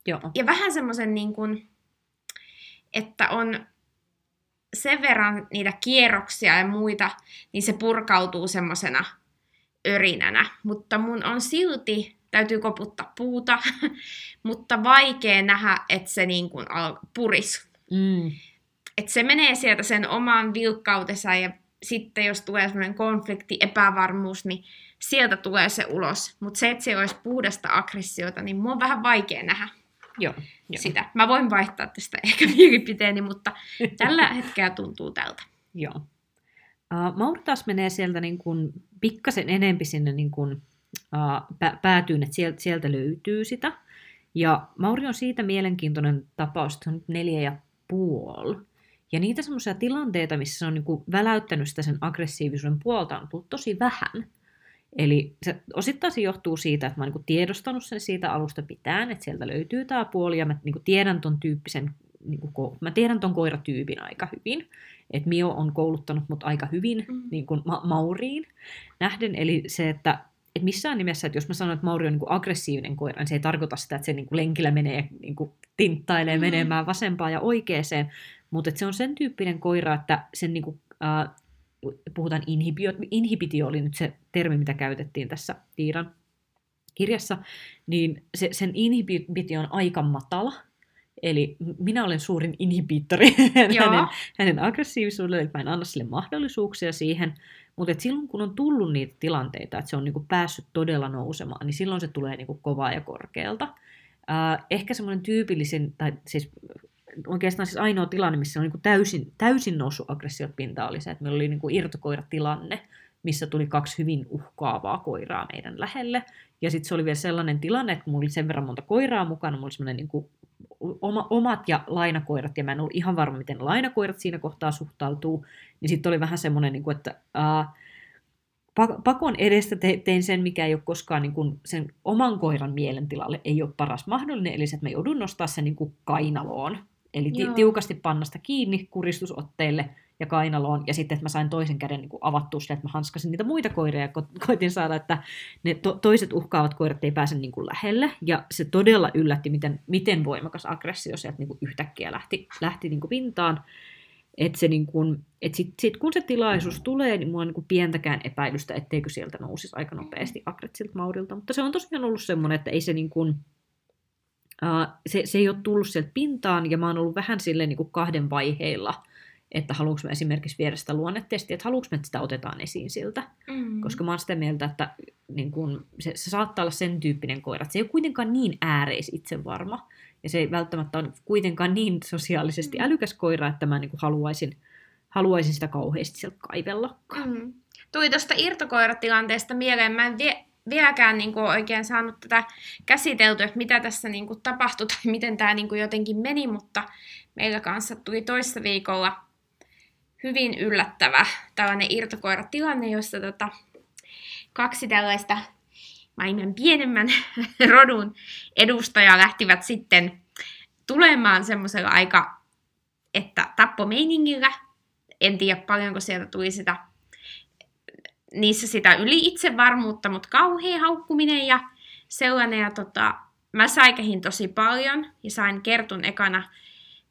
Joo.
Ja vähän semmoisen niin kuin, että on sen verran niitä kierroksia ja muita, niin se purkautuu semmoisena örinänä. Mutta mun on silti, täytyy koputtaa puuta, mutta vaikea nähdä, että se niin kuin puris.
Mm.
Että se menee sieltä sen oman vilkkautensa ja sitten jos tulee semmoinen konflikti, epävarmuus, niin sieltä tulee se ulos. Mutta se, että se olisi puhdasta aggressiota, niin mun on vähän vaikea nähdä.
Joo, jo.
sitä. Mä voin vaihtaa tästä ehkä mielipiteeni, mutta tällä hetkellä tuntuu tältä.
Joo. Uh, Mauri taas menee sieltä niin kuin pikkasen enempi sinne niin kuin, uh, päätyyn, että sieltä, sieltä löytyy sitä. Ja Mauri on siitä mielenkiintoinen tapaus, että on neljä ja puoli. Ja niitä semmoisia tilanteita, missä se on niin kuin väläyttänyt sitä sen aggressiivisuuden puolta, on tullut tosi vähän. Eli se osittain se johtuu siitä, että mä oon niin tiedostanut sen siitä alusta pitäen, että sieltä löytyy tämä puoli, ja mä niin tiedän ton tyyppisen, niin kuin, mä tiedän ton koiratyypin aika hyvin. Että Mio on kouluttanut mut aika hyvin mm. niin kuin ma- Mauriin nähden, eli se, että et missään nimessä, että jos mä sanon, että Mauri on niin kuin aggressiivinen koira, niin se ei tarkoita sitä, että se niin kuin lenkillä menee, niin kuin tinttailee mm. menemään vasempaan ja oikeeseen, mutta se on sen tyyppinen koira, että sen niin kuin, äh, puhutaan inhibio, inhibitio oli nyt se termi, mitä käytettiin tässä Tiiran kirjassa, niin se, sen inhibitio on aika matala, Eli minä olen suurin inhibiittori hänen, hänen aggressiivisuudelle, että mä en anna sille mahdollisuuksia siihen. Mutta silloin kun on tullut niitä tilanteita, että se on niinku päässyt todella nousemaan, niin silloin se tulee niinku kovaa ja korkealta. Uh, ehkä semmoinen tyypillisin, tai siis oikeastaan siis ainoa tilanne, missä on niin täysin, täysin noussut aggressiot pinta oli se, että meillä oli niin irtokoiratilanne, missä tuli kaksi hyvin uhkaavaa koiraa meidän lähelle. Ja sitten se oli vielä sellainen tilanne, että mulla oli sen verran monta koiraa mukana, mulla oli semmoinen niin oma, omat ja lainakoirat, ja mä en ollut ihan varma, miten lainakoirat siinä kohtaa suhtautuu, niin sitten oli vähän semmoinen, niin että ää, pakon edestä tein sen, mikä ei ole koskaan niin kuin sen oman koiran mielentilalle ei ole paras mahdollinen, eli se, että mä joudun nostaa sen niin kuin kainaloon Eli ti- tiukasti pannasta kiinni kuristusotteille ja kainaloon, ja sitten, että mä sain toisen käden niin avattua sille, että mä hanskasin niitä muita koiria, ja ko- koitin saada, että ne to- toiset uhkaavat koirat ei pääse niin kuin lähelle, ja se todella yllätti, miten, miten voimakas aggressio sieltä niin kuin yhtäkkiä lähti, lähti niin kuin pintaan. Että se niin kuin, et sit, sit, kun se tilaisuus tulee, niin mulla on niin kuin pientäkään epäilystä, etteikö sieltä nousisi aika nopeasti aggressiivilta Maurilta. Mutta se on tosiaan ollut semmoinen, että ei se niin kuin, se, se ei ole tullut sieltä pintaan, ja mä oon ollut vähän silleen niin kuin kahden vaiheilla, että haluanko mä esimerkiksi viedä sitä luonnetestiä, että haluanko mä, että sitä otetaan esiin siltä. Mm. Koska mä oon sitä mieltä, että niin kun, se, se saattaa olla sen tyyppinen koira, että se ei ole kuitenkaan niin ääreis itse varma, ja se ei välttämättä ole kuitenkaan niin sosiaalisesti mm. älykäs koira, että mä niin kuin haluaisin, haluaisin sitä kauheasti sieltä kaivella.
Mm. Tuli tuosta irtokoiratilanteesta mieleen, mä en vie, vieläkään niin kuin oikein saanut tätä käsiteltyä, että mitä tässä niin kuin tapahtui tai miten tämä niin kuin jotenkin meni, mutta meillä kanssa tuli toissa viikolla hyvin yllättävä tällainen irtokoiratilanne, jossa tota, kaksi tällaista maailman pienemmän rodun edustajaa lähtivät sitten tulemaan semmoisella aika, että tappomeiningillä. En tiedä paljonko sieltä tuli sitä, niissä sitä yli itsevarmuutta, mutta kauhea haukkuminen ja sellainen. Ja tota, mä säikähin tosi paljon ja sain kertun ekana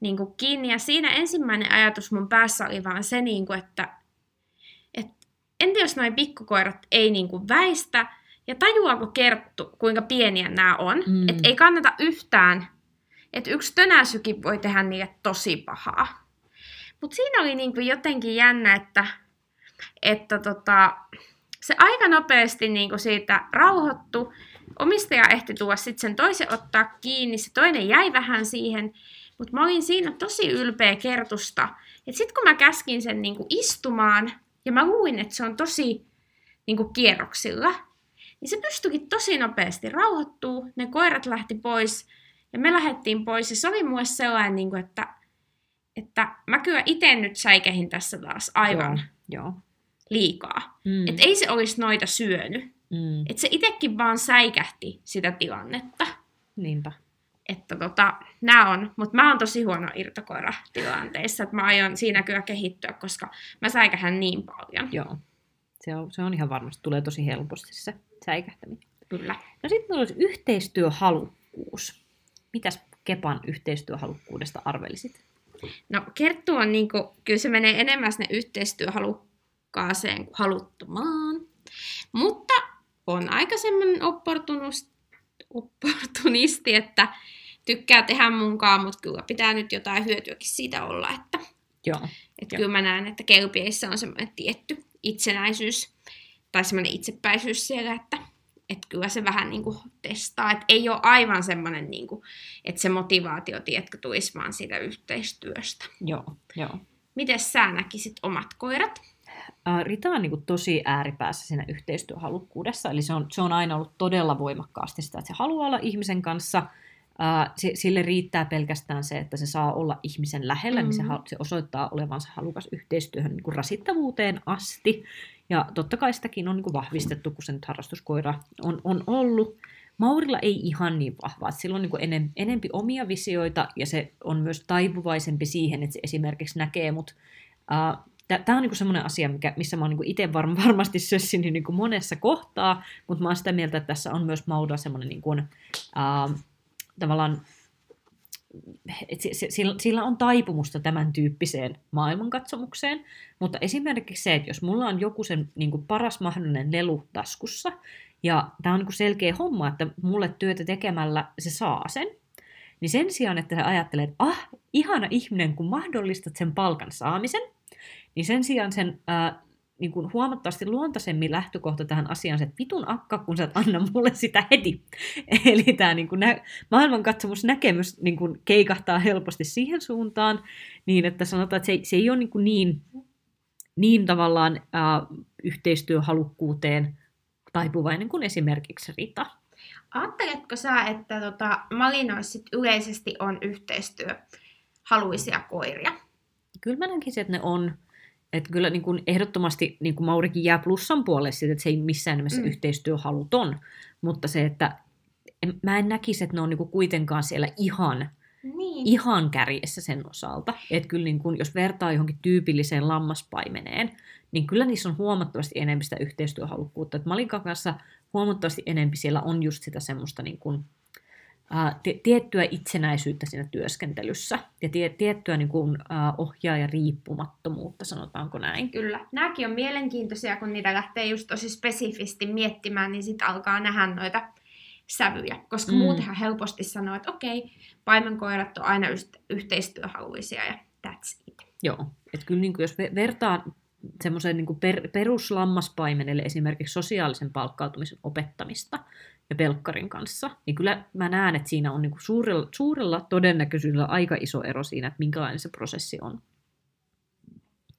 niin kuin kiinni. Ja siinä ensimmäinen ajatus mun päässä oli vaan se, niin kuin, että, että entä jos noin pikkukoirat ei niin kuin väistä, ja tajuako Kerttu, kuinka pieniä nämä on, mm. että ei kannata yhtään, että yksi tönäsykin voi tehdä niille tosi pahaa. Mutta siinä oli niin kuin jotenkin jännä, että, että tota, se aika nopeasti niin kuin siitä rauhoittu. Omistaja ehti tuoda sitten sen toisen ottaa kiinni, se toinen jäi vähän siihen, mutta mä olin siinä tosi ylpeä kertusta. Sitten kun mä käskin sen niinku istumaan, ja mä luin, että se on tosi niinku kierroksilla, niin se pystyikin tosi nopeasti rauhoittuu. Ne koirat lähti pois, ja me lähdettiin pois. Ja se oli mulle sellainen, niinku, että, että mä kyllä itse nyt säikehin tässä taas aivan
Joo, joo.
Liikaa.
Mm.
Että ei se olisi noita syönyt.
Mm.
Että se itsekin vaan säikähti sitä tilannetta
Niinpä.
että tota, nämä on, mutta mä oon tosi huono irtokoira tilanteissa, että mä aion siinä kyllä kehittyä, koska mä säikähän niin paljon.
Joo. Se on, se on ihan varmasti, tulee tosi helposti se säikähtäminen.
Kyllä.
No sitten olisi yhteistyöhalukkuus. Mitäs Kepan yhteistyöhalukkuudesta arvelisit?
No Kerttu on niinku, kyllä se menee enemmän sinne yhteistyöhalukkaaseen kuin haluttomaan. Mutta on aika semmoinen opportunisti, että tykkää tehdä munkaan, mutta kyllä pitää nyt jotain hyötyäkin siitä olla, että
Joo.
Et
Joo.
kyllä mä näen, että kelpieissä on semmoinen tietty itsenäisyys tai semmoinen itsepäisyys siellä, että et kyllä se vähän niin kuin testaa. Et ei ole aivan semmoinen, niin kuin, että se motivaatio, tiedätkö, tulisi vaan siitä yhteistyöstä.
Joo, joo.
Miten sä näkisit omat koirat?
Rita on niin tosi ääripäässä siinä yhteistyöhalukkuudessa, eli se on, se on aina ollut todella voimakkaasti sitä, että se haluaa olla ihmisen kanssa, sille riittää pelkästään se, että se saa olla ihmisen lähellä, mm-hmm. niin se, osoittaa olevansa halukas yhteistyöhön niin kuin rasittavuuteen asti, ja totta kai sitäkin on niin kuin vahvistettu, kun se nyt harrastuskoira on, on ollut. Maurilla ei ihan niin vahvaa, sillä on niin kuin enem, enempi omia visioita, ja se on myös taipuvaisempi siihen, että se esimerkiksi näkee mut ää, Tämä on niinku semmoinen asia, mikä, missä mä oon niinku itse var, varmasti sössinyt niinku monessa kohtaa, mutta mä oon sitä mieltä, että tässä on myös Mauda semmoinen niinku, ää, tavallaan, se, sillä, sillä on taipumusta tämän tyyppiseen maailmankatsomukseen, mutta esimerkiksi se, että jos mulla on joku sen niinku paras mahdollinen lelu taskussa, ja tämä on niinku selkeä homma, että mulle työtä tekemällä se saa sen, niin sen sijaan, että sä ajattelet, ah, ihana ihminen, kun mahdollistat sen palkan saamisen, niin sen sijaan sen ää, niin kuin huomattavasti luontaisemmin lähtökohta tähän asiaan että vitun akka, kun sä et anna mulle sitä heti. Eli tämä niin kuin nä- maailmankatsomusnäkemys niin kuin keikahtaa helposti siihen suuntaan, niin että sanotaan, että se, ei- se ei ole niin, kuin niin, niin tavallaan ää, yhteistyöhalukkuuteen taipuvainen kuin esimerkiksi Rita.
Ajatteletko sä, että tota, Malinoissa yleisesti on yhteistyöhaluisia koiria?
Kyllä mä näkisin, että ne on. Että kyllä niin kuin ehdottomasti niin kuin Maurikin jää plussan puolelle siitä, että se ei missään nimessä
Mm.
yhteistyöhaluton. Mutta se, että en, mä en näkisi, että ne on niin kuin kuitenkaan siellä ihan,
Niin.
ihan kärjessä sen osalta. Että kyllä niin kuin, jos vertaa johonkin tyypilliseen lammaspaimeneen, niin kyllä niissä on huomattavasti enemmän sitä yhteistyöhalukkuutta. Että Malinkan kanssa huomattavasti enemmän siellä on just sitä semmoista niin kuin, tiettyä itsenäisyyttä siinä työskentelyssä ja tie- tiettyä niin kuin, ohjaaja riippumattomuutta, sanotaanko näin.
Kyllä. Nämäkin on mielenkiintoisia, kun niitä lähtee just tosi spesifisti miettimään, niin sitten alkaa nähdä noita sävyjä. Koska mm. Muutenhan helposti sanoo, että okei, paimenkoirat on aina yhteistyöhaluisia ja that's it.
Joo, että kyllä niin kuin, jos ve- vertaa semmoiseen niin per, peruslammaspaimenelle esimerkiksi sosiaalisen palkkautumisen opettamista ja pelkkarin kanssa, niin kyllä mä näen, että siinä on niin kuin suurella, suurella todennäköisyydellä aika iso ero siinä, että minkälainen se prosessi on.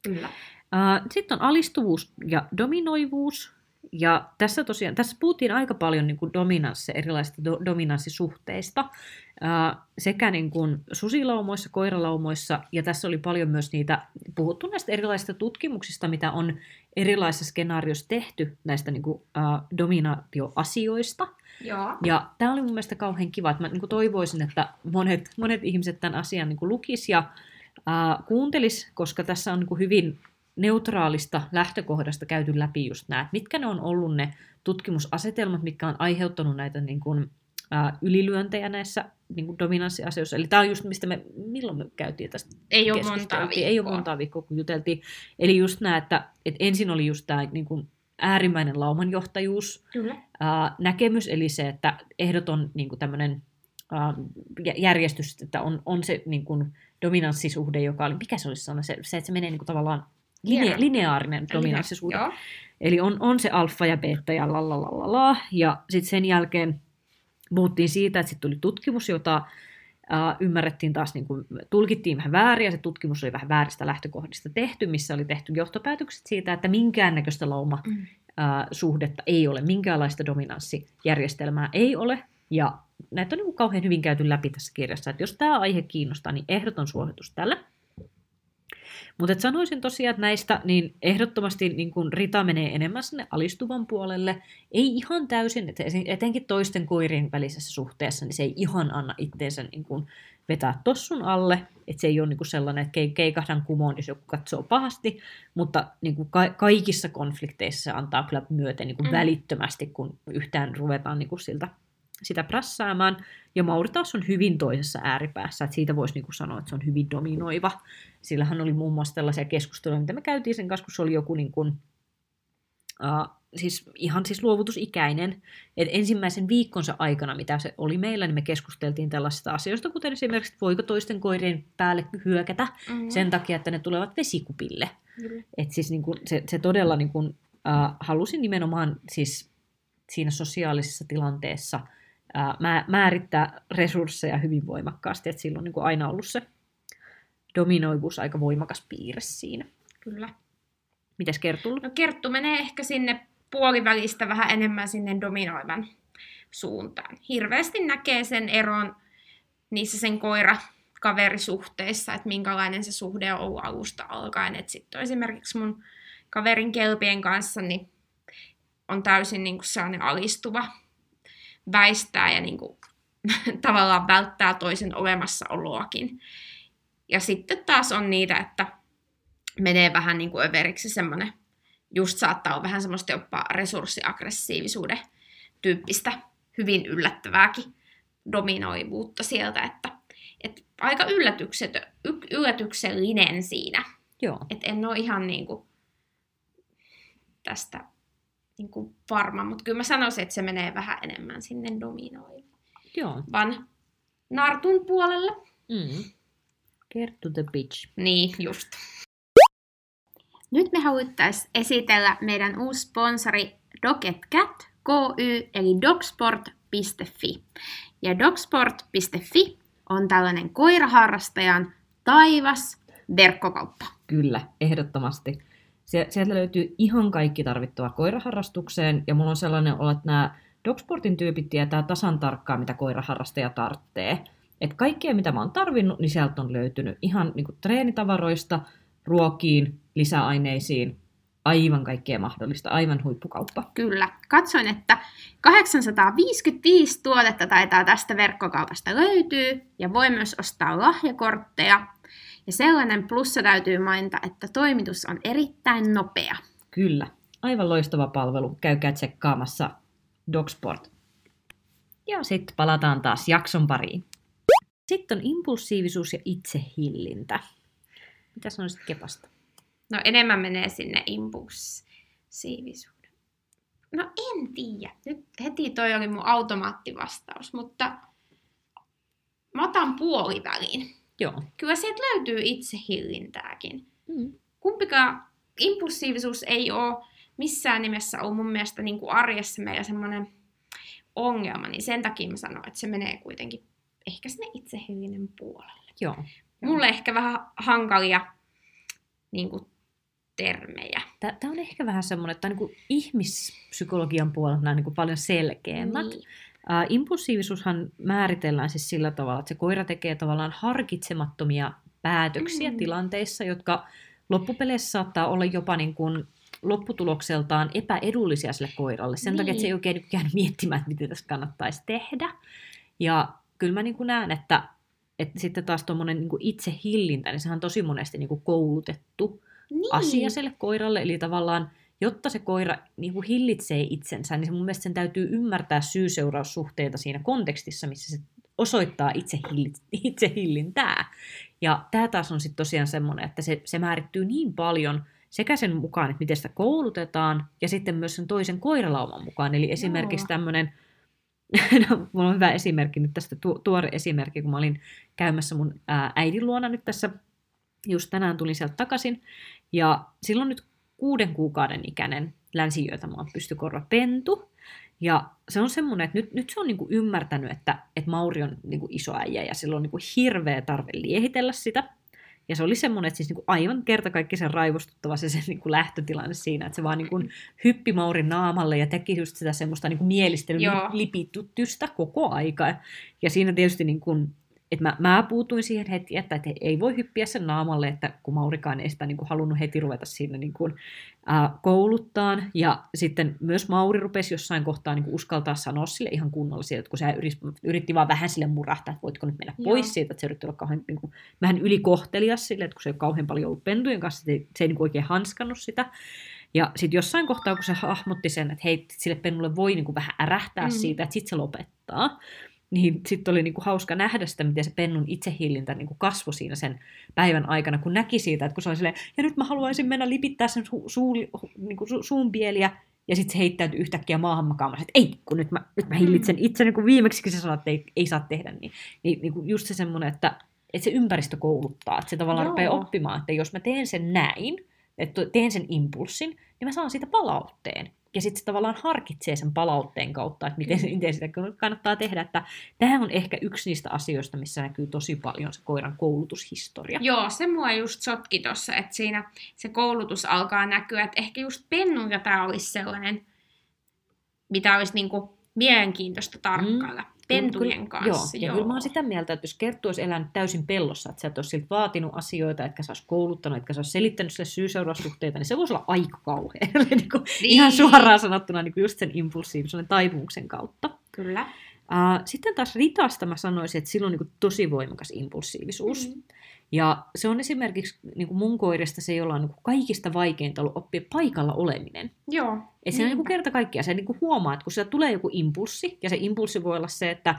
Kyllä.
Sitten on alistuvuus ja dominoivuus. Ja tässä tosiaan, tässä puhuttiin aika paljon niin kuin dominanssi, erilaisista do, dominanssisuhteista, ää, sekä niin kuin susilaumoissa, koiralaumoissa, ja tässä oli paljon myös niitä, puhuttu näistä erilaisista tutkimuksista, mitä on erilaisissa skenaarioissa tehty näistä niin kuin, ää, dominaatioasioista.
Joo.
Ja tämä oli mun mielestä kauhean kiva, että mä niin kuin toivoisin, että monet, monet ihmiset tämän asian niin kuin lukis ja ää, kuuntelis, koska tässä on niin kuin hyvin neutraalista lähtökohdasta käyty läpi just nämä, että mitkä ne on ollut ne tutkimusasetelmat, mitkä on aiheuttanut näitä niin kuin, ää, ylilyöntejä näissä niin kuin dominanssiasioissa. Eli tämä on just, mistä me, milloin me käytiin tästä
Ei ole montaa viikkoa.
Ei ole montaa viikkoa, kun juteltiin. Eli just nämä, että, että ensin oli just tämä niin kuin äärimmäinen laumanjohtajuus,
Kyllä.
ää, näkemys, eli se, että ehdoton niin kuin tämmöinen ää, jä- järjestys, että on, on se niin kuin, dominanssisuhde, joka oli, mikä se olisi sana, se, se että se menee niin kuin, tavallaan linea, lineaarinen dominanssisuhde.
Joo.
Eli on, on se alfa ja beta ja lalalala, ja sitten sen jälkeen puhuttiin siitä, että sitten tuli tutkimus, jota ää, ymmärrettiin taas, niin kuin, tulkittiin vähän väärin, ja se tutkimus oli vähän vääristä lähtökohdista tehty, missä oli tehty johtopäätökset siitä, että minkäännäköistä lauma
Mm.
ää, suhdetta ei ole, minkäänlaista dominanssijärjestelmää ei ole, ja näitä on niin kuin kauhean hyvin käyty läpi tässä kirjassa, että jos tämä aihe kiinnostaa, niin ehdoton suositus tälle. Mutta sanoisin tosiaan, että näistä niin ehdottomasti niin kun Rita menee enemmän sinne alistuvan puolelle. Ei ihan täysin, että etenkin toisten koirien välisessä suhteessa, niin se ei ihan anna itteensä niin kun vetää tossun alle. Että se ei ole niin sellainen, että ke- keikahdan kumoon, jos joku katsoo pahasti. Mutta niin kun ka- kaikissa konflikteissa se antaa kyllä myöten niin kun
Mm.
välittömästi, kun yhtään ruvetaan niin kun siltä sitä prassaamaan. Ja Mauri taas on hyvin toisessa ääripäässä, että siitä voisi niinku sanoa, että se on hyvin dominoiva. Sillä hän oli muun muassa tällaisia keskusteluja, mitä me käytiin sen kanssa, kun se oli joku niin kuin, uh, siis ihan siis luovutusikäinen. Et ensimmäisen viikkonsa aikana, mitä se oli meillä, niin me keskusteltiin tällaisista asioista, kuten esimerkiksi, että voiko toisten koirien päälle hyökätä
Mm.
sen takia, että ne tulevat vesikupille.
Kyllä.
Et siis niin kuin se, se todella niin kuin, äh, halusi nimenomaan siis siinä sosiaalisessa tilanteessa mä- määrittää resursseja hyvin voimakkaasti, että sillä on niin kuin aina ollut se dominoivuus aika voimakas piirre siinä.
Kyllä.
Mitäs Kertulla?
No Kerttu menee ehkä sinne puolivälistä vähän enemmän sinne dominoivan suuntaan. Hirveästi näkee sen eron niissä sen koira kaverisuhteissa, että minkälainen se suhde on ollut alusta alkaen. Että sitten esimerkiksi mun kaverin kelpien kanssa niin on täysin niin kuin sellainen alistuva, väistää ja niin kuin, tavallaan välttää toisen olemassaoloakin. Ja sitten taas on niitä, että menee vähän niin kuin överiksi semmoinen, just saattaa olla vähän semmoista jopa resurssiaggressiivisuuden tyyppistä, hyvin yllättävääkin dominoivuutta sieltä, että, että aika yllätyksetö, y- yllätyksellinen siinä.
Joo,
että en ole ihan niin kuin tästä niin kuin varma, mutta kyllä mä sanoisin, että se menee vähän enemmän sinne
joo.
dominoivan nartun puolelle.
Mm. Kerttu the bitch.
Niin, just. Nyt me haluttaisiin esitellä meidän uusi sponsori Docket Cat KY eli dogsport.fi. Ja dogsport.fi on tällainen koiraharrastajan taivas verkkokauppa.
Kyllä, ehdottomasti. Sie- Sieltä löytyy ihan kaikki tarvittava koiraharrastukseen, ja mulla on sellainen olo, että nämä Dogsportin tyypit tietää tasan tarkkaan, mitä koiraharrastaja tarvitsee. Et kaikkea, mitä mä oon tarvinnut, niin sieltä on löytynyt ihan niin kuin treenitavaroista, ruokiin, lisäaineisiin, aivan kaikkea mahdollista, aivan huippukauppa.
Kyllä. Katsoin, että 855 tuotetta taitaa tästä verkkokaupasta löytyy ja voi myös ostaa lahjakortteja. Ja sellainen plussa täytyy mainita, että toimitus on erittäin nopea.
Kyllä, aivan loistava palvelu. Käykää tsekkaamassa Dogsport. Ja sitten palataan taas jakson pariin. Sitten on impulsiivisuus ja itsehillintä. Mitä sanoisit Kepasta?
No enemmän menee sinne impulsiivisuuden. No en tiedä. Nyt heti toi oli mun automaattivastaus, mutta mä otan puoliväliin.
Joo.
Kyllä sieltä löytyy itsehillintääkin.
Mm.
kumpikaan impulsiivisuus ei ole missään nimessä ollut mun mielestä niin kuin arjessa meillä semmoinen ongelma, niin sen takia mä sanon, että se menee kuitenkin ehkä sinne itsehillinen puolelle.
Joo.
Mulle ehkä vähän hankalia niin kuin, termejä.
Tämä on ehkä vähän semmoinen, että on niin ihmispsykologian puolella nämä niin paljon selkeämmät. Niin. Impulsiivisuushan määritellään siis sillä tavalla, että se koira tekee tavallaan harkitsemattomia päätöksiä mm. tilanteissa, jotka loppupeleissä saattaa olla jopa niin kuin lopputulokseltaan epäedullisia sille koiralle. Sen niin. takia, että se ei niin. oikein niin käynyt miettimään, että mitä tässä kannattaisi tehdä. Ja kyllä mä niin kuin näen, että, että sitten taas tuommoinen niin itsehillintä, niin sehän on tosi monesti niin kuin koulutettu niin. asia sille koiralle. Eli tavallaan, jotta se koira niin kuin hillitsee itsensä, niin mun mielestä sen täytyy ymmärtää syy-seuraussuhteita siinä kontekstissa, missä se osoittaa itse, itse hillintää. Ja tämä taas on sitten tosiaan semmoinen, että se, se määrittyy niin paljon sekä sen mukaan, että miten sitä koulutetaan, ja sitten myös sen toisen koiralauman mukaan. Eli esimerkiksi tämmöinen, no, mulla on hyvä esimerkki nyt tästä, tu, tuore esimerkki, kun mä olin käymässä mun ää, äidin luona nyt tässä, just tänään tulin sieltä takaisin, ja silloin nyt kuuden kuukauden ikäinen länsi pystykorva pentu, ja se on semmoinen, että nyt, nyt se on niinku ymmärtänyt, että, että Mauri on niinku iso äijä ja sillä on niinku hirveä tarve liehitellä sitä. Ja se oli semmoinen, että siis niinku aivan kertakaikkisen raivostuttava se, se niinku lähtötilanne siinä, että se vaan niinku hyppi Maurin naamalle ja teki just sitä semmoista niinku mielistelyä lipitutystä koko aika. Ja siinä tietysti niinku et mä, mä puutuin siihen heti, että, että ei voi hyppiä sen naamalle, että kun Maurikaan ei sitä niin kuin, halunnut heti ruveta siinä niin kuin, ää, kouluttaan. Ja sitten myös Mauri rupesi jossain kohtaa niin kuin, uskaltaa sanoa sille ihan kunnolla siitä, että kun se yritti, yritti vaan vähän sille murahtaa, että voitko nyt mennä pois Joo. siitä, että se yritti olla kauhean, niin kuin, vähän ylikohtelias sille, että kun se ei kauhean paljon ollut pentujen kanssa, se ei, se ei niin kuin, oikein hanskannut sitä. Ja sitten jossain kohtaa, kun se hahmotti sen, että hei, sille pennulle voi niin kuin, vähän ärähtää mm. siitä, että sitten se lopettaa, niin sitten oli niinku hauska nähdä sitä, miten se pennun itsehillintä niinku kasvoi siinä sen päivän aikana, kun näki siitä, että kun se oli silleen, ja nyt mä haluaisin mennä lipittää sen su- su- niinku su- suun pieliä, ja sitten se heittäytyi yhtäkkiä maahan makaamaan, että ei, kun nyt mä, nyt mä hillitsen mm. itseni, kun viimeksi kun se sanoi, että ei, ei saa tehdä, niin, niin, niin just se semmoinen, että, että se ympäristö kouluttaa, että se tavallaan Joo. rupeaa oppimaan, että jos mä teen sen näin, että teen sen impulssin, niin mä saan siitä palautteen ja sitten se tavallaan harkitsee sen palautteen kautta, että miten, miten sitä kannattaa tehdä. Että tämähän on ehkä yksi niistä asioista, missä näkyy tosi paljon se koiran koulutushistoria.
Joo, se mua just sotki tuossa, että siinä se koulutus alkaa näkyä, että ehkä just pennun tämä olisi sellainen, mitä olisi niinku mielenkiintoista tarkkailla. Mm pentujen kanssa.
Joo, ja joo. kyllä mä oon sitä mieltä, että jos Kerttu olisi elänyt täysin pellossa, että sä et olisi siltä vaatinut asioita, etkä sä olisi kouluttanut, etkä sä olisi selittänyt sille syy niin se voisi olla aika kauhea. niin kuin, niin. Ihan suoraan sanottuna niin kuin just sen impulsiivisuuden taipumuksen kautta.
Kyllä.
Uh, sitten taas Ritasta mä sanoisin, että sillä on niin kuin tosi voimakas impulsiivisuus. Mm-hmm. Ja se on esimerkiksi niin kuin mun koirista se, jolla on niin kuin kaikista vaikeinta ollut oppia paikalla oleminen.
Joo.
Et se on niin kuin kerta kaikkiaan, se niin kuin huomaa, että kun sieltä tulee joku impulssi, ja se impulssi voi olla se, että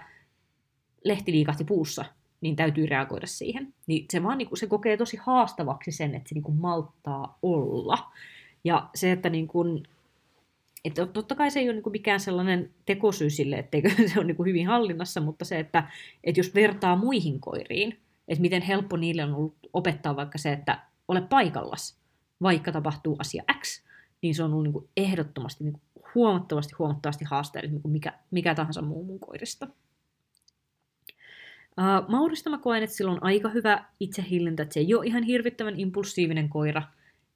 lehti liikahti puussa, niin täytyy reagoida siihen. Niin se vaan niin kuin, se kokee tosi haastavaksi sen, että se niin kuin malttaa olla. Ja se, että niin kuin, että totta kai se ei ole niin kuin mikään sellainen tekosyy sille, etteikö se ole niin kuin hyvin hallinnassa, mutta se, että, että jos vertaa muihin koiriin, että miten helppo niille on ollut opettaa vaikka se, että ole paikallas, vaikka tapahtuu asia X, niin se on ollut niin kuin ehdottomasti niin kuin huomattavasti, huomattavasti haasteellisempi kuin mikä, mikä tahansa muu mun koirista. Uh, Maurista mä koen, että sillä on aika hyvä itsehillintä, että se ei ole ihan hirvittävän impulsiivinen koira.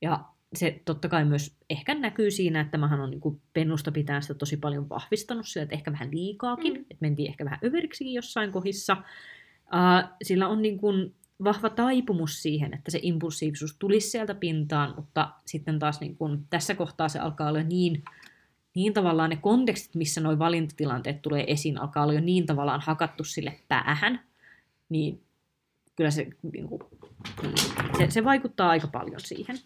Ja se totta kai myös ehkä näkyy siinä, että mähän on niin pennusta pitää sitä tosi paljon vahvistanut sillä, että ehkä vähän liikaakin, mm. että mentiin ehkä vähän överiksikin jossain kohdissa. Uh, sillä on niin kuin vahva taipumus siihen, että se impulsiivisuus tulisi sieltä pintaan, mutta sitten taas niin kuin, tässä kohtaa se alkaa olla niin, niin tavallaan ne kontekstit, missä nuo valintatilanteet tulee esiin, alkaa olla jo niin tavallaan hakattu sille päähän, niin kyllä se, niin kuin, se, se vaikuttaa aika paljon siihen.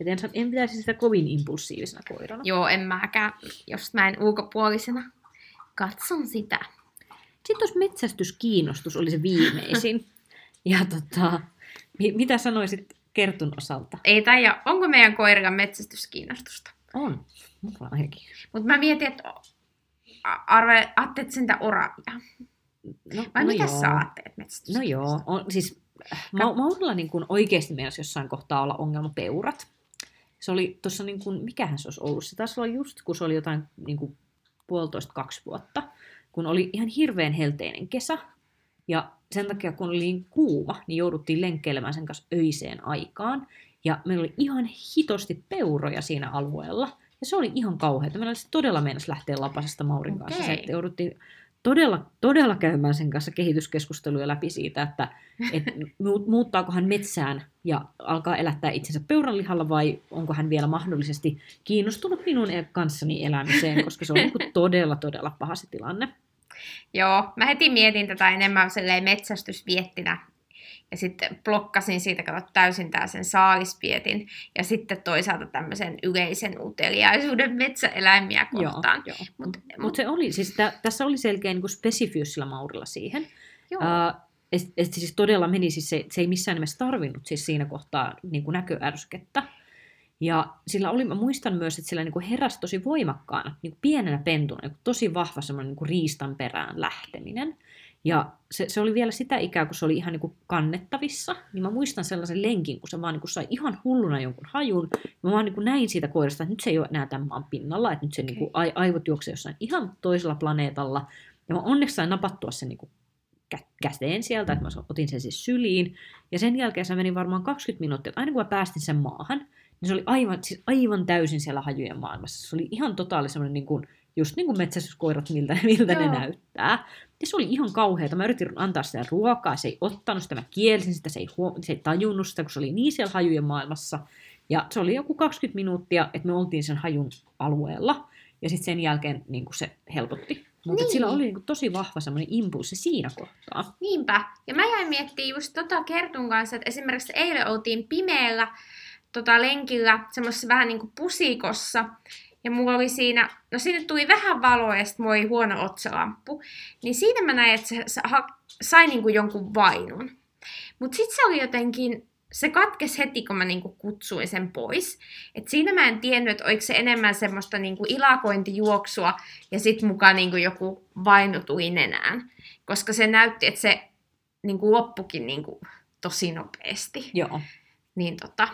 Et en, en pitäisi sitä kovin impulsiivisena koirana.
Joo, en mäkään, jos mä en ulkopuolisena katson sitä.
Sitten tuossa metsästyskiinnostus oli se viimeisin. ja tota, mitä sanoisit Kertun osalta?
Ei taida, onko meidän koirilla metsästyskiinnostusta?
On, mulla ainakin.
Mutta mä mietin, että arve, ajattelet sentä oravia. No, Vai no mitä joo. sä ajattelet
No joo, on, siis Ma- Maurilla niin kuin oikeasti meinasi jossain kohtaa olla ongelma peurat. Se oli tuossa, niin kuin, mikähän se olisi ollut? Se taisi olla just, kun se oli jotain niin kuin puolitoista, kaksi vuotta kun oli ihan hirveän helteinen kesä, ja sen takia kun oli niin kuuma, niin jouduttiin lenkkeilemään sen kanssa öiseen aikaan. Ja meillä oli ihan hitosti peuroja siinä alueella. Ja se oli ihan kauheaa. Meillä olisi todella mennessä lähteä lapasesta Maurin kanssa.
Okei.
Se, että jouduttiin todella, todella käymään sen kanssa kehityskeskusteluja läpi siitä, että et mu- muuttaako hän metsään ja alkaa elättää itsensä peuranlihalla vai onko hän vielä mahdollisesti kiinnostunut minun e- kanssani elämiseen, koska se on niin todella, todella paha se tilanne.
Joo, mä heti mietin tätä enemmän metsästysviettinä. Ja sitten blokkasin siitä kato täysin tää sen saalispietin. Ja sitten toisaalta tämmöisen yleisen uteliaisuuden metsäeläimiä kohtaan.
Joo, joo.
Mut-
Mutta mut se oli, siis tä, tässä oli selkeä niin spesifius sillä Maurilla siihen.
Joo.
Uh, et, et siis todella meni, siis se, se ei missään nimessä tarvinnut siis siinä kohtaa niin kuin näköärskettä. Ja sillä oli, mä muistan myös, että sillä niin kuin heräsi tosi voimakkaana, niin kuin pienenä pentuna, niin kuin tosi vahva semmoinen niin riistan perään lähteminen. Ja se, se oli vielä sitä ikää, kun se oli ihan niin kuin kannettavissa, niin mä muistan sellaisen lenkin, kun se vaan niin kuin sai ihan hulluna jonkun hajun. Mä vaan niin kuin näin siitä koirasta, että nyt se ei ole enää tämän maan pinnalla, että nyt se niin kuin ai, aivot juoksee jossain ihan toisella planeetalla. Ja mä onneksi sain napattua sen niin kuin kä- käteen sieltä, että mä otin sen siis syliin. Ja sen jälkeen se meni varmaan 20 minuuttia, että aina kun mä päästin sen maahan, niin se oli aivan, siis aivan täysin siellä hajujen maailmassa. Se oli ihan totaali semmoinen niin kuin, just niin kuin metsästyskoirat, miltä, miltä ne näyttää. Ja se oli ihan kauheata. Mä yritin antaa sitä ruokaa, se ei ottanut sitä, mä kielsin sitä, se ei, huom- se ei tajunnut sitä, kun se oli niin siellä hajujen maailmassa. Ja se oli joku 20 minuuttia, että me oltiin sen hajun alueella. Ja sitten sen jälkeen niin se helpotti. Mutta
Niin.
sillä oli niin kuin tosi vahva semmoinen impulssi siinä kohtaa.
Niinpä. Ja mä jäin miettimään just tota Kertun kanssa, että esimerkiksi eilen oltiin pimeällä tota lenkillä semmoisessa vähän niin kuin pusikossa. Ja mulla oli siinä, no sinne tuli vähän valoa ja sitten mulla oli huono otsalamppu. Niin siinä mä näin, että se, sai niin kuin jonkun vainun. Mutta sitten se oli jotenkin, se katkesi heti, kun mä niinku kutsuin sen pois. Et siinä mä en tiennyt, että oliko se enemmän semmoista niinku ilakointijuoksua ja sitten mukaan niinku joku vainu tuli nenään. Koska se näytti, että se niinku loppukin niinku tosi nopeasti.
Joo.
Niin tota,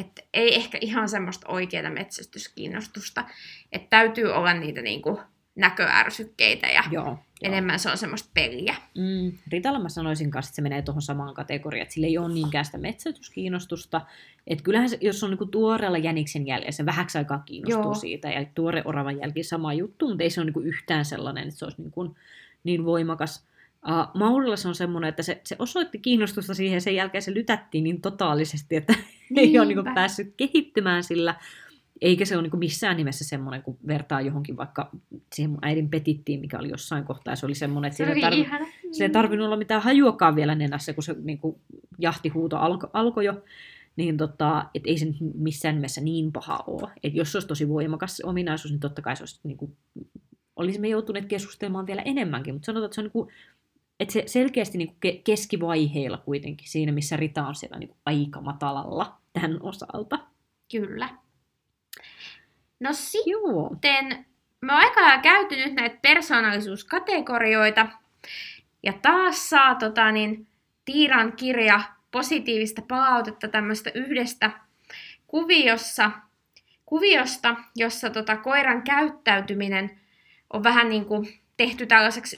että ei ehkä ihan semmoista oikeaa metsästyskiinnostusta. Että täytyy olla niitä niinku näköärsykkeitä ja
Joo. Joo.
enemmän se on semmoista peliä.
Mm, Ritalla mä sanoisin kanssa, että se menee tuohon samaan kategoriaan, että sillä ei ole niinkään sitä metsätyskiinnostusta. Että kyllähän se, jos on niinku tuoreella jäniksen jäljellä, se vähäksi aikaa kiinnostuu
Joo.
siitä, ja tuore oravan jälki sama juttu, mutta ei se ole niinku yhtään sellainen, että se olisi niinku niin voimakas. Uh, Maurilla se on semmoinen, että se, se osoitti kiinnostusta siihen, sen jälkeen se lytättiin niin totaalisesti, että ei ole
Niinpä.
päässyt kehittymään sillä, eikä se ole niin missään nimessä semmoinen, kun vertaa johonkin vaikka siihen mun äidin petittiin, mikä oli jossain kohtaa, se oli semmoinen, että
Se
sillä ei tarvi, se ei tarvinnut olla mitään hajuakaan vielä nenässä, kun se niin kuin, jahtihuuto alkoi alko jo. Niin tota, et ei se missään nimessä niin paha ole. Et jos se olisi tosi voimakas ominaisuus, niin totta kai se olisi, niin kuin, olisimme joutuneet keskustelemaan vielä enemmänkin. Mutta sanotaan, että se on niin kuin, että se selkeästi niin kuin ke- keskivaiheilla kuitenkin, siinä missä Rita on siellä niin kuin aika matalalla tämän osalta.
Kyllä. No sitten
Joo.
me on aika lailla käyty nyt näitä persoonallisuuskategorioita. Ja taas saa tota, niin, Tiiran kirja positiivista palautetta tämmöistä yhdestä kuviossa, kuviosta, jossa tota, koiran käyttäytyminen on vähän niin kuin tehty tällaiseksi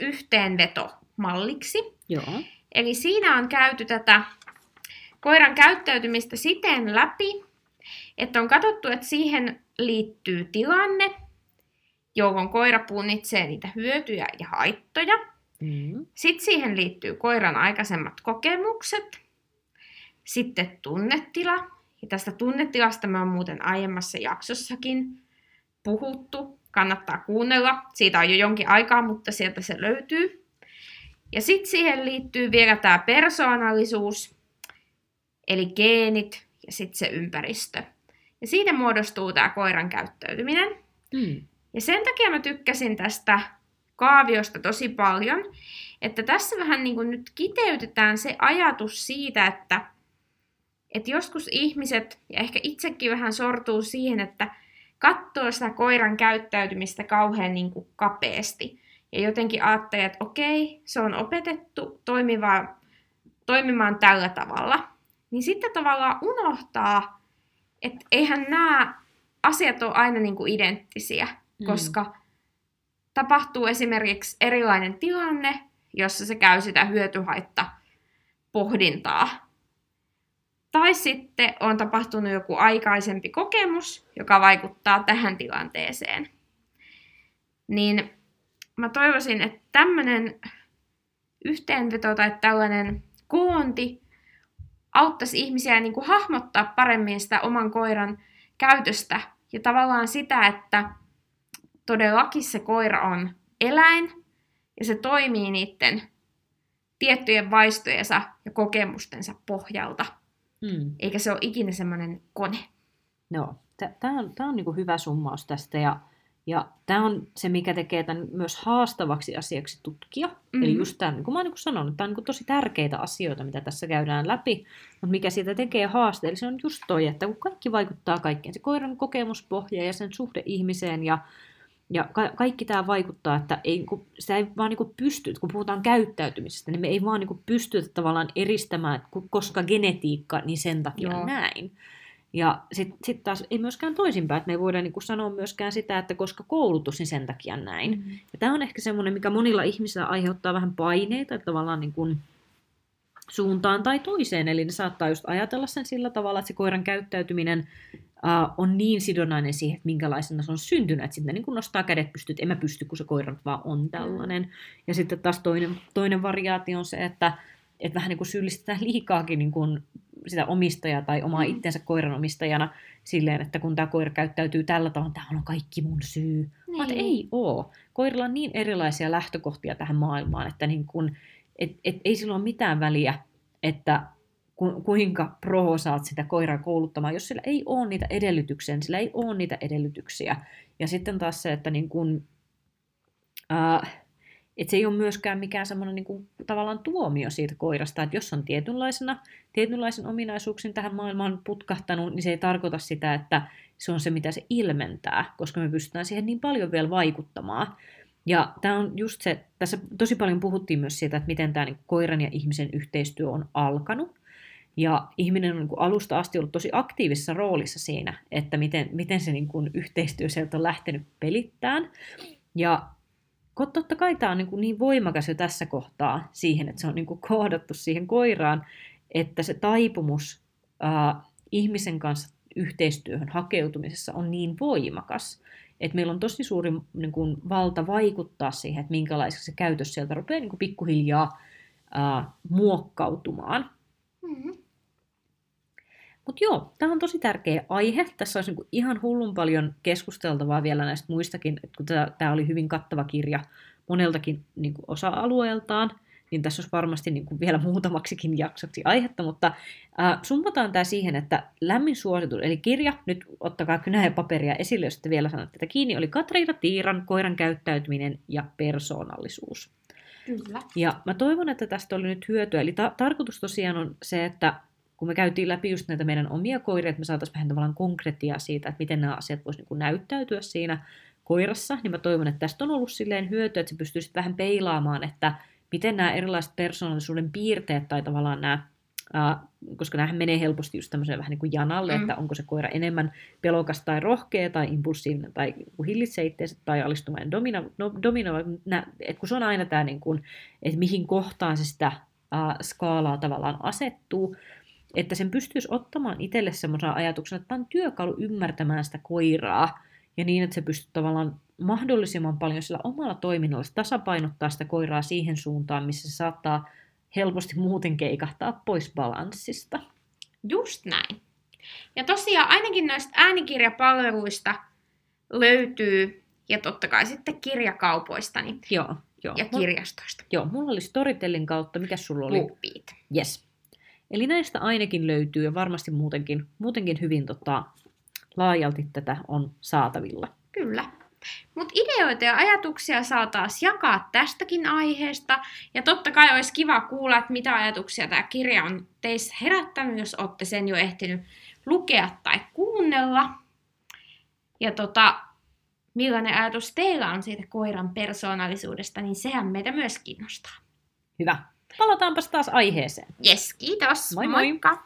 yhteenvetomalliksi.
Joo.
Eli siinä on käyty tätä koiran käyttäytymistä siten läpi, että on katsottu, että siihen liittyy tilanne, jolloin koira punnitsee niitä hyötyjä ja haittoja.
Mm.
Sitten siihen liittyy koiran aikaisemmat kokemukset. Sitten tunnetila. Ja tästä tunnetilasta me on muuten aiemmassa jaksossakin puhuttu. Kannattaa kuunnella. Siitä on jo jonkin aikaa, mutta sieltä se löytyy. Ja sitten siihen liittyy vielä tämä persoonallisuus, eli geenit ja sitten se ympäristö. Ja siitä muodostuu tämä koiran käyttäytyminen.
Mm.
Ja sen takia mä tykkäsin tästä kaaviosta tosi paljon, että tässä vähän niin kuin nyt kiteytetään se ajatus siitä, että, että joskus ihmiset, ja ehkä itsekin vähän sortuu siihen, että katsoo sitä koiran käyttäytymistä kauhean niin kuin kapeasti. Ja jotenkin ajattelee, että okei, se on opetettu toimimaan, toimimaan tällä tavalla. Niin sitten tavallaan unohtaa, että eihän nämä asiat ole aina niin kuin identtisiä
Mm.
koska tapahtuu esimerkiksi erilainen tilanne, jossa se käy sitä hyötyhaitta pohdintaa. tai sitten on tapahtunut joku aikaisempi kokemus, joka vaikuttaa tähän tilanteeseen. Niin mä toivoisin, että tämmöinen yhteenveto tai tällainen koonti auttaisi ihmisiä niin kuin hahmottaa paremmin sitä oman koiran käytöstä ja tavallaan sitä, että todellakin se koira on eläin ja se toimii niiden tiettyjen vaistojensa ja kokemustensa pohjalta.
Mm.
Eikä se ole ikinä semmoinen kone.
Joo, tämä on, tää on niinku hyvä summaus tästä ja, ja tämä on se, mikä tekee tämän myös haastavaksi asiaksi tutkia. Mm-hmm. Eli just tämä, niin kuin mä oon niin sanonut, tämä on niin tosi tärkeitä asioita, mitä tässä käydään läpi, mutta mikä siitä tekee haasteellisen on just toi, että kun kaikki vaikuttaa kaikkeen, se koiran kokemuspohja ja sen suhde ihmiseen ja ja ka- kaikki tämä vaikuttaa, että ei, kun, sitä ei vaan niin pysty, kun puhutaan käyttäytymisestä, niin me ei vaan niin pystytä tavallaan eristämään, että koska genetiikka, niin sen takia Joo. näin. Ja sitten sit taas ei myöskään toisinpäin, että me ei voida niin sanoa myöskään sitä, että koska koulutus, niin sen takia näin. Mm-hmm. Ja tämä on ehkä semmoinen, mikä monilla ihmisillä aiheuttaa vähän paineita, että tavallaan niin kuin suuntaan tai toiseen. Eli ne saattaa just ajatella sen sillä tavalla, että se koiran käyttäytyminen uh, on niin sidonnainen siihen, että minkälaisena se on syntynyt, että sitten niin kun nostaa kädet pystyt, että en mä pysty, kun se koira vaan on tällainen. Ja sitten taas toinen, toinen variaatio on se, että, että vähän niin kuin syyllistetään liikaakin niin kuin sitä omistajaa tai omaa mm. itsensä koiran omistajana silleen, että kun tämä koira käyttäytyy tällä tavalla, tämä on kaikki mun syy. Niin. Vaan ei oo. Koirilla on niin erilaisia lähtökohtia tähän maailmaan, että niin kun, et, et, ei sillä ole mitään väliä, että ku, kuinka proho saat sitä koiraa kouluttamaan, jos sillä ei ole niitä edellytyksiä, niin sillä ei ole niitä edellytyksiä. Ja sitten taas se, että niin kun, äh, et se ei ole myöskään mikään semmoinen niin tavallaan tuomio siitä koirasta, että jos on tietynlaisena, tietynlaisen ominaisuuksin tähän maailmaan putkahtanut, niin se ei tarkoita sitä, että se on se, mitä se ilmentää, koska me pystytään siihen niin paljon vielä vaikuttamaan. Ja tämä on just se, tässä tosi paljon puhuttiin myös siitä, että miten tämä niin koiran ja ihmisen yhteistyö on alkanut. Ja ihminen on niin alusta asti ollut tosi aktiivisessa roolissa siinä, että miten, miten se niin kuin yhteistyö sieltä on lähtenyt pelittämään. Ja totta kai tämä on niin, kuin niin voimakas jo tässä kohtaa siihen, että se on niin kuin kohdattu siihen koiraan, että se taipumus ää, ihmisen kanssa yhteistyöhön hakeutumisessa on niin voimakas, että meillä on tosi suuri niin kuin, valta vaikuttaa siihen, että minkälaiseksi se käytös sieltä rupeaa niin kuin, pikkuhiljaa ää, muokkautumaan. Mm-hmm. Mutta joo, tämä on tosi tärkeä aihe. Tässä olisi niinku ihan hullun paljon keskusteltavaa vielä näistä muistakin, että kun tämä oli hyvin kattava kirja moneltakin niinku osa-alueeltaan, niin tässä olisi varmasti niinku vielä muutamaksikin jaksoksi aihetta, mutta äh, summataan tämä siihen, että lämmin suositus, eli kirja, nyt ottakaa kynä ja paperia esille, jos te vielä sanotte tätä kiinni, oli Katriina Tiiran koiran käyttäytyminen ja persoonallisuus.
Kyllä.
Ja mä toivon, että tästä oli nyt hyötyä. Eli ta- tarkoitus tosiaan on se, että kun me käytiin läpi just näitä meidän omia koiria, että me saataisiin vähän tavallaan konkretiaa siitä, että miten nämä asiat voisivat niin näyttäytyä siinä koirassa, niin mä toivon, että tästä on ollut silleen hyötyä, että se pystyisi vähän peilaamaan, että miten nämä erilaiset persoonallisuuden piirteet tai tavallaan nämä, äh, koska näähän menee helposti just tämmöiseen vähän niin kuin janalle, mm. että onko se koira enemmän pelokas tai rohkea tai impulsiivinen tai hillitsee itseänsä tai alistumainen domina, no, domino, nää, että kun se on aina tämä, niin kuin, että mihin kohtaan se sitä äh, skaalaa tavallaan asettuu, että sen pystyisi ottamaan itselle semmoisen ajatuksen, että tämä on työkalu ymmärtämään sitä koiraa, ja niin, että se pystyy tavallaan mahdollisimman paljon sillä omalla toiminnalla tasapainottaa sitä koiraa siihen suuntaan, missä se saattaa helposti muuten keikahtaa pois balanssista.
Just näin. Ja tosiaan ainakin noista äänikirjapalveluista löytyy, ja totta kai sitten kirjakaupoista niin
joo, joo.
ja kirjastoista.
Joo, mulla oli Storytellin kautta, mikä sulla oli?
Bookbeat.
Yes. Eli näistä ainakin löytyy ja varmasti muutenkin, muutenkin hyvin tota, laajalti tätä on saatavilla.
Kyllä. Mutta ideoita ja ajatuksia saa taas jakaa tästäkin aiheesta. Ja totta kai olisi kiva kuulla, että mitä ajatuksia tämä kirja on teissä herättänyt, jos olette sen jo ehtinyt lukea tai kuunnella. Ja tota, millainen ajatus teillä on siitä koiran persoonallisuudesta, niin sehän meitä myös kiinnostaa.
Hyvä. Palataanpas taas aiheeseen.
Yes, kiitos.
Moi moi. Moikka.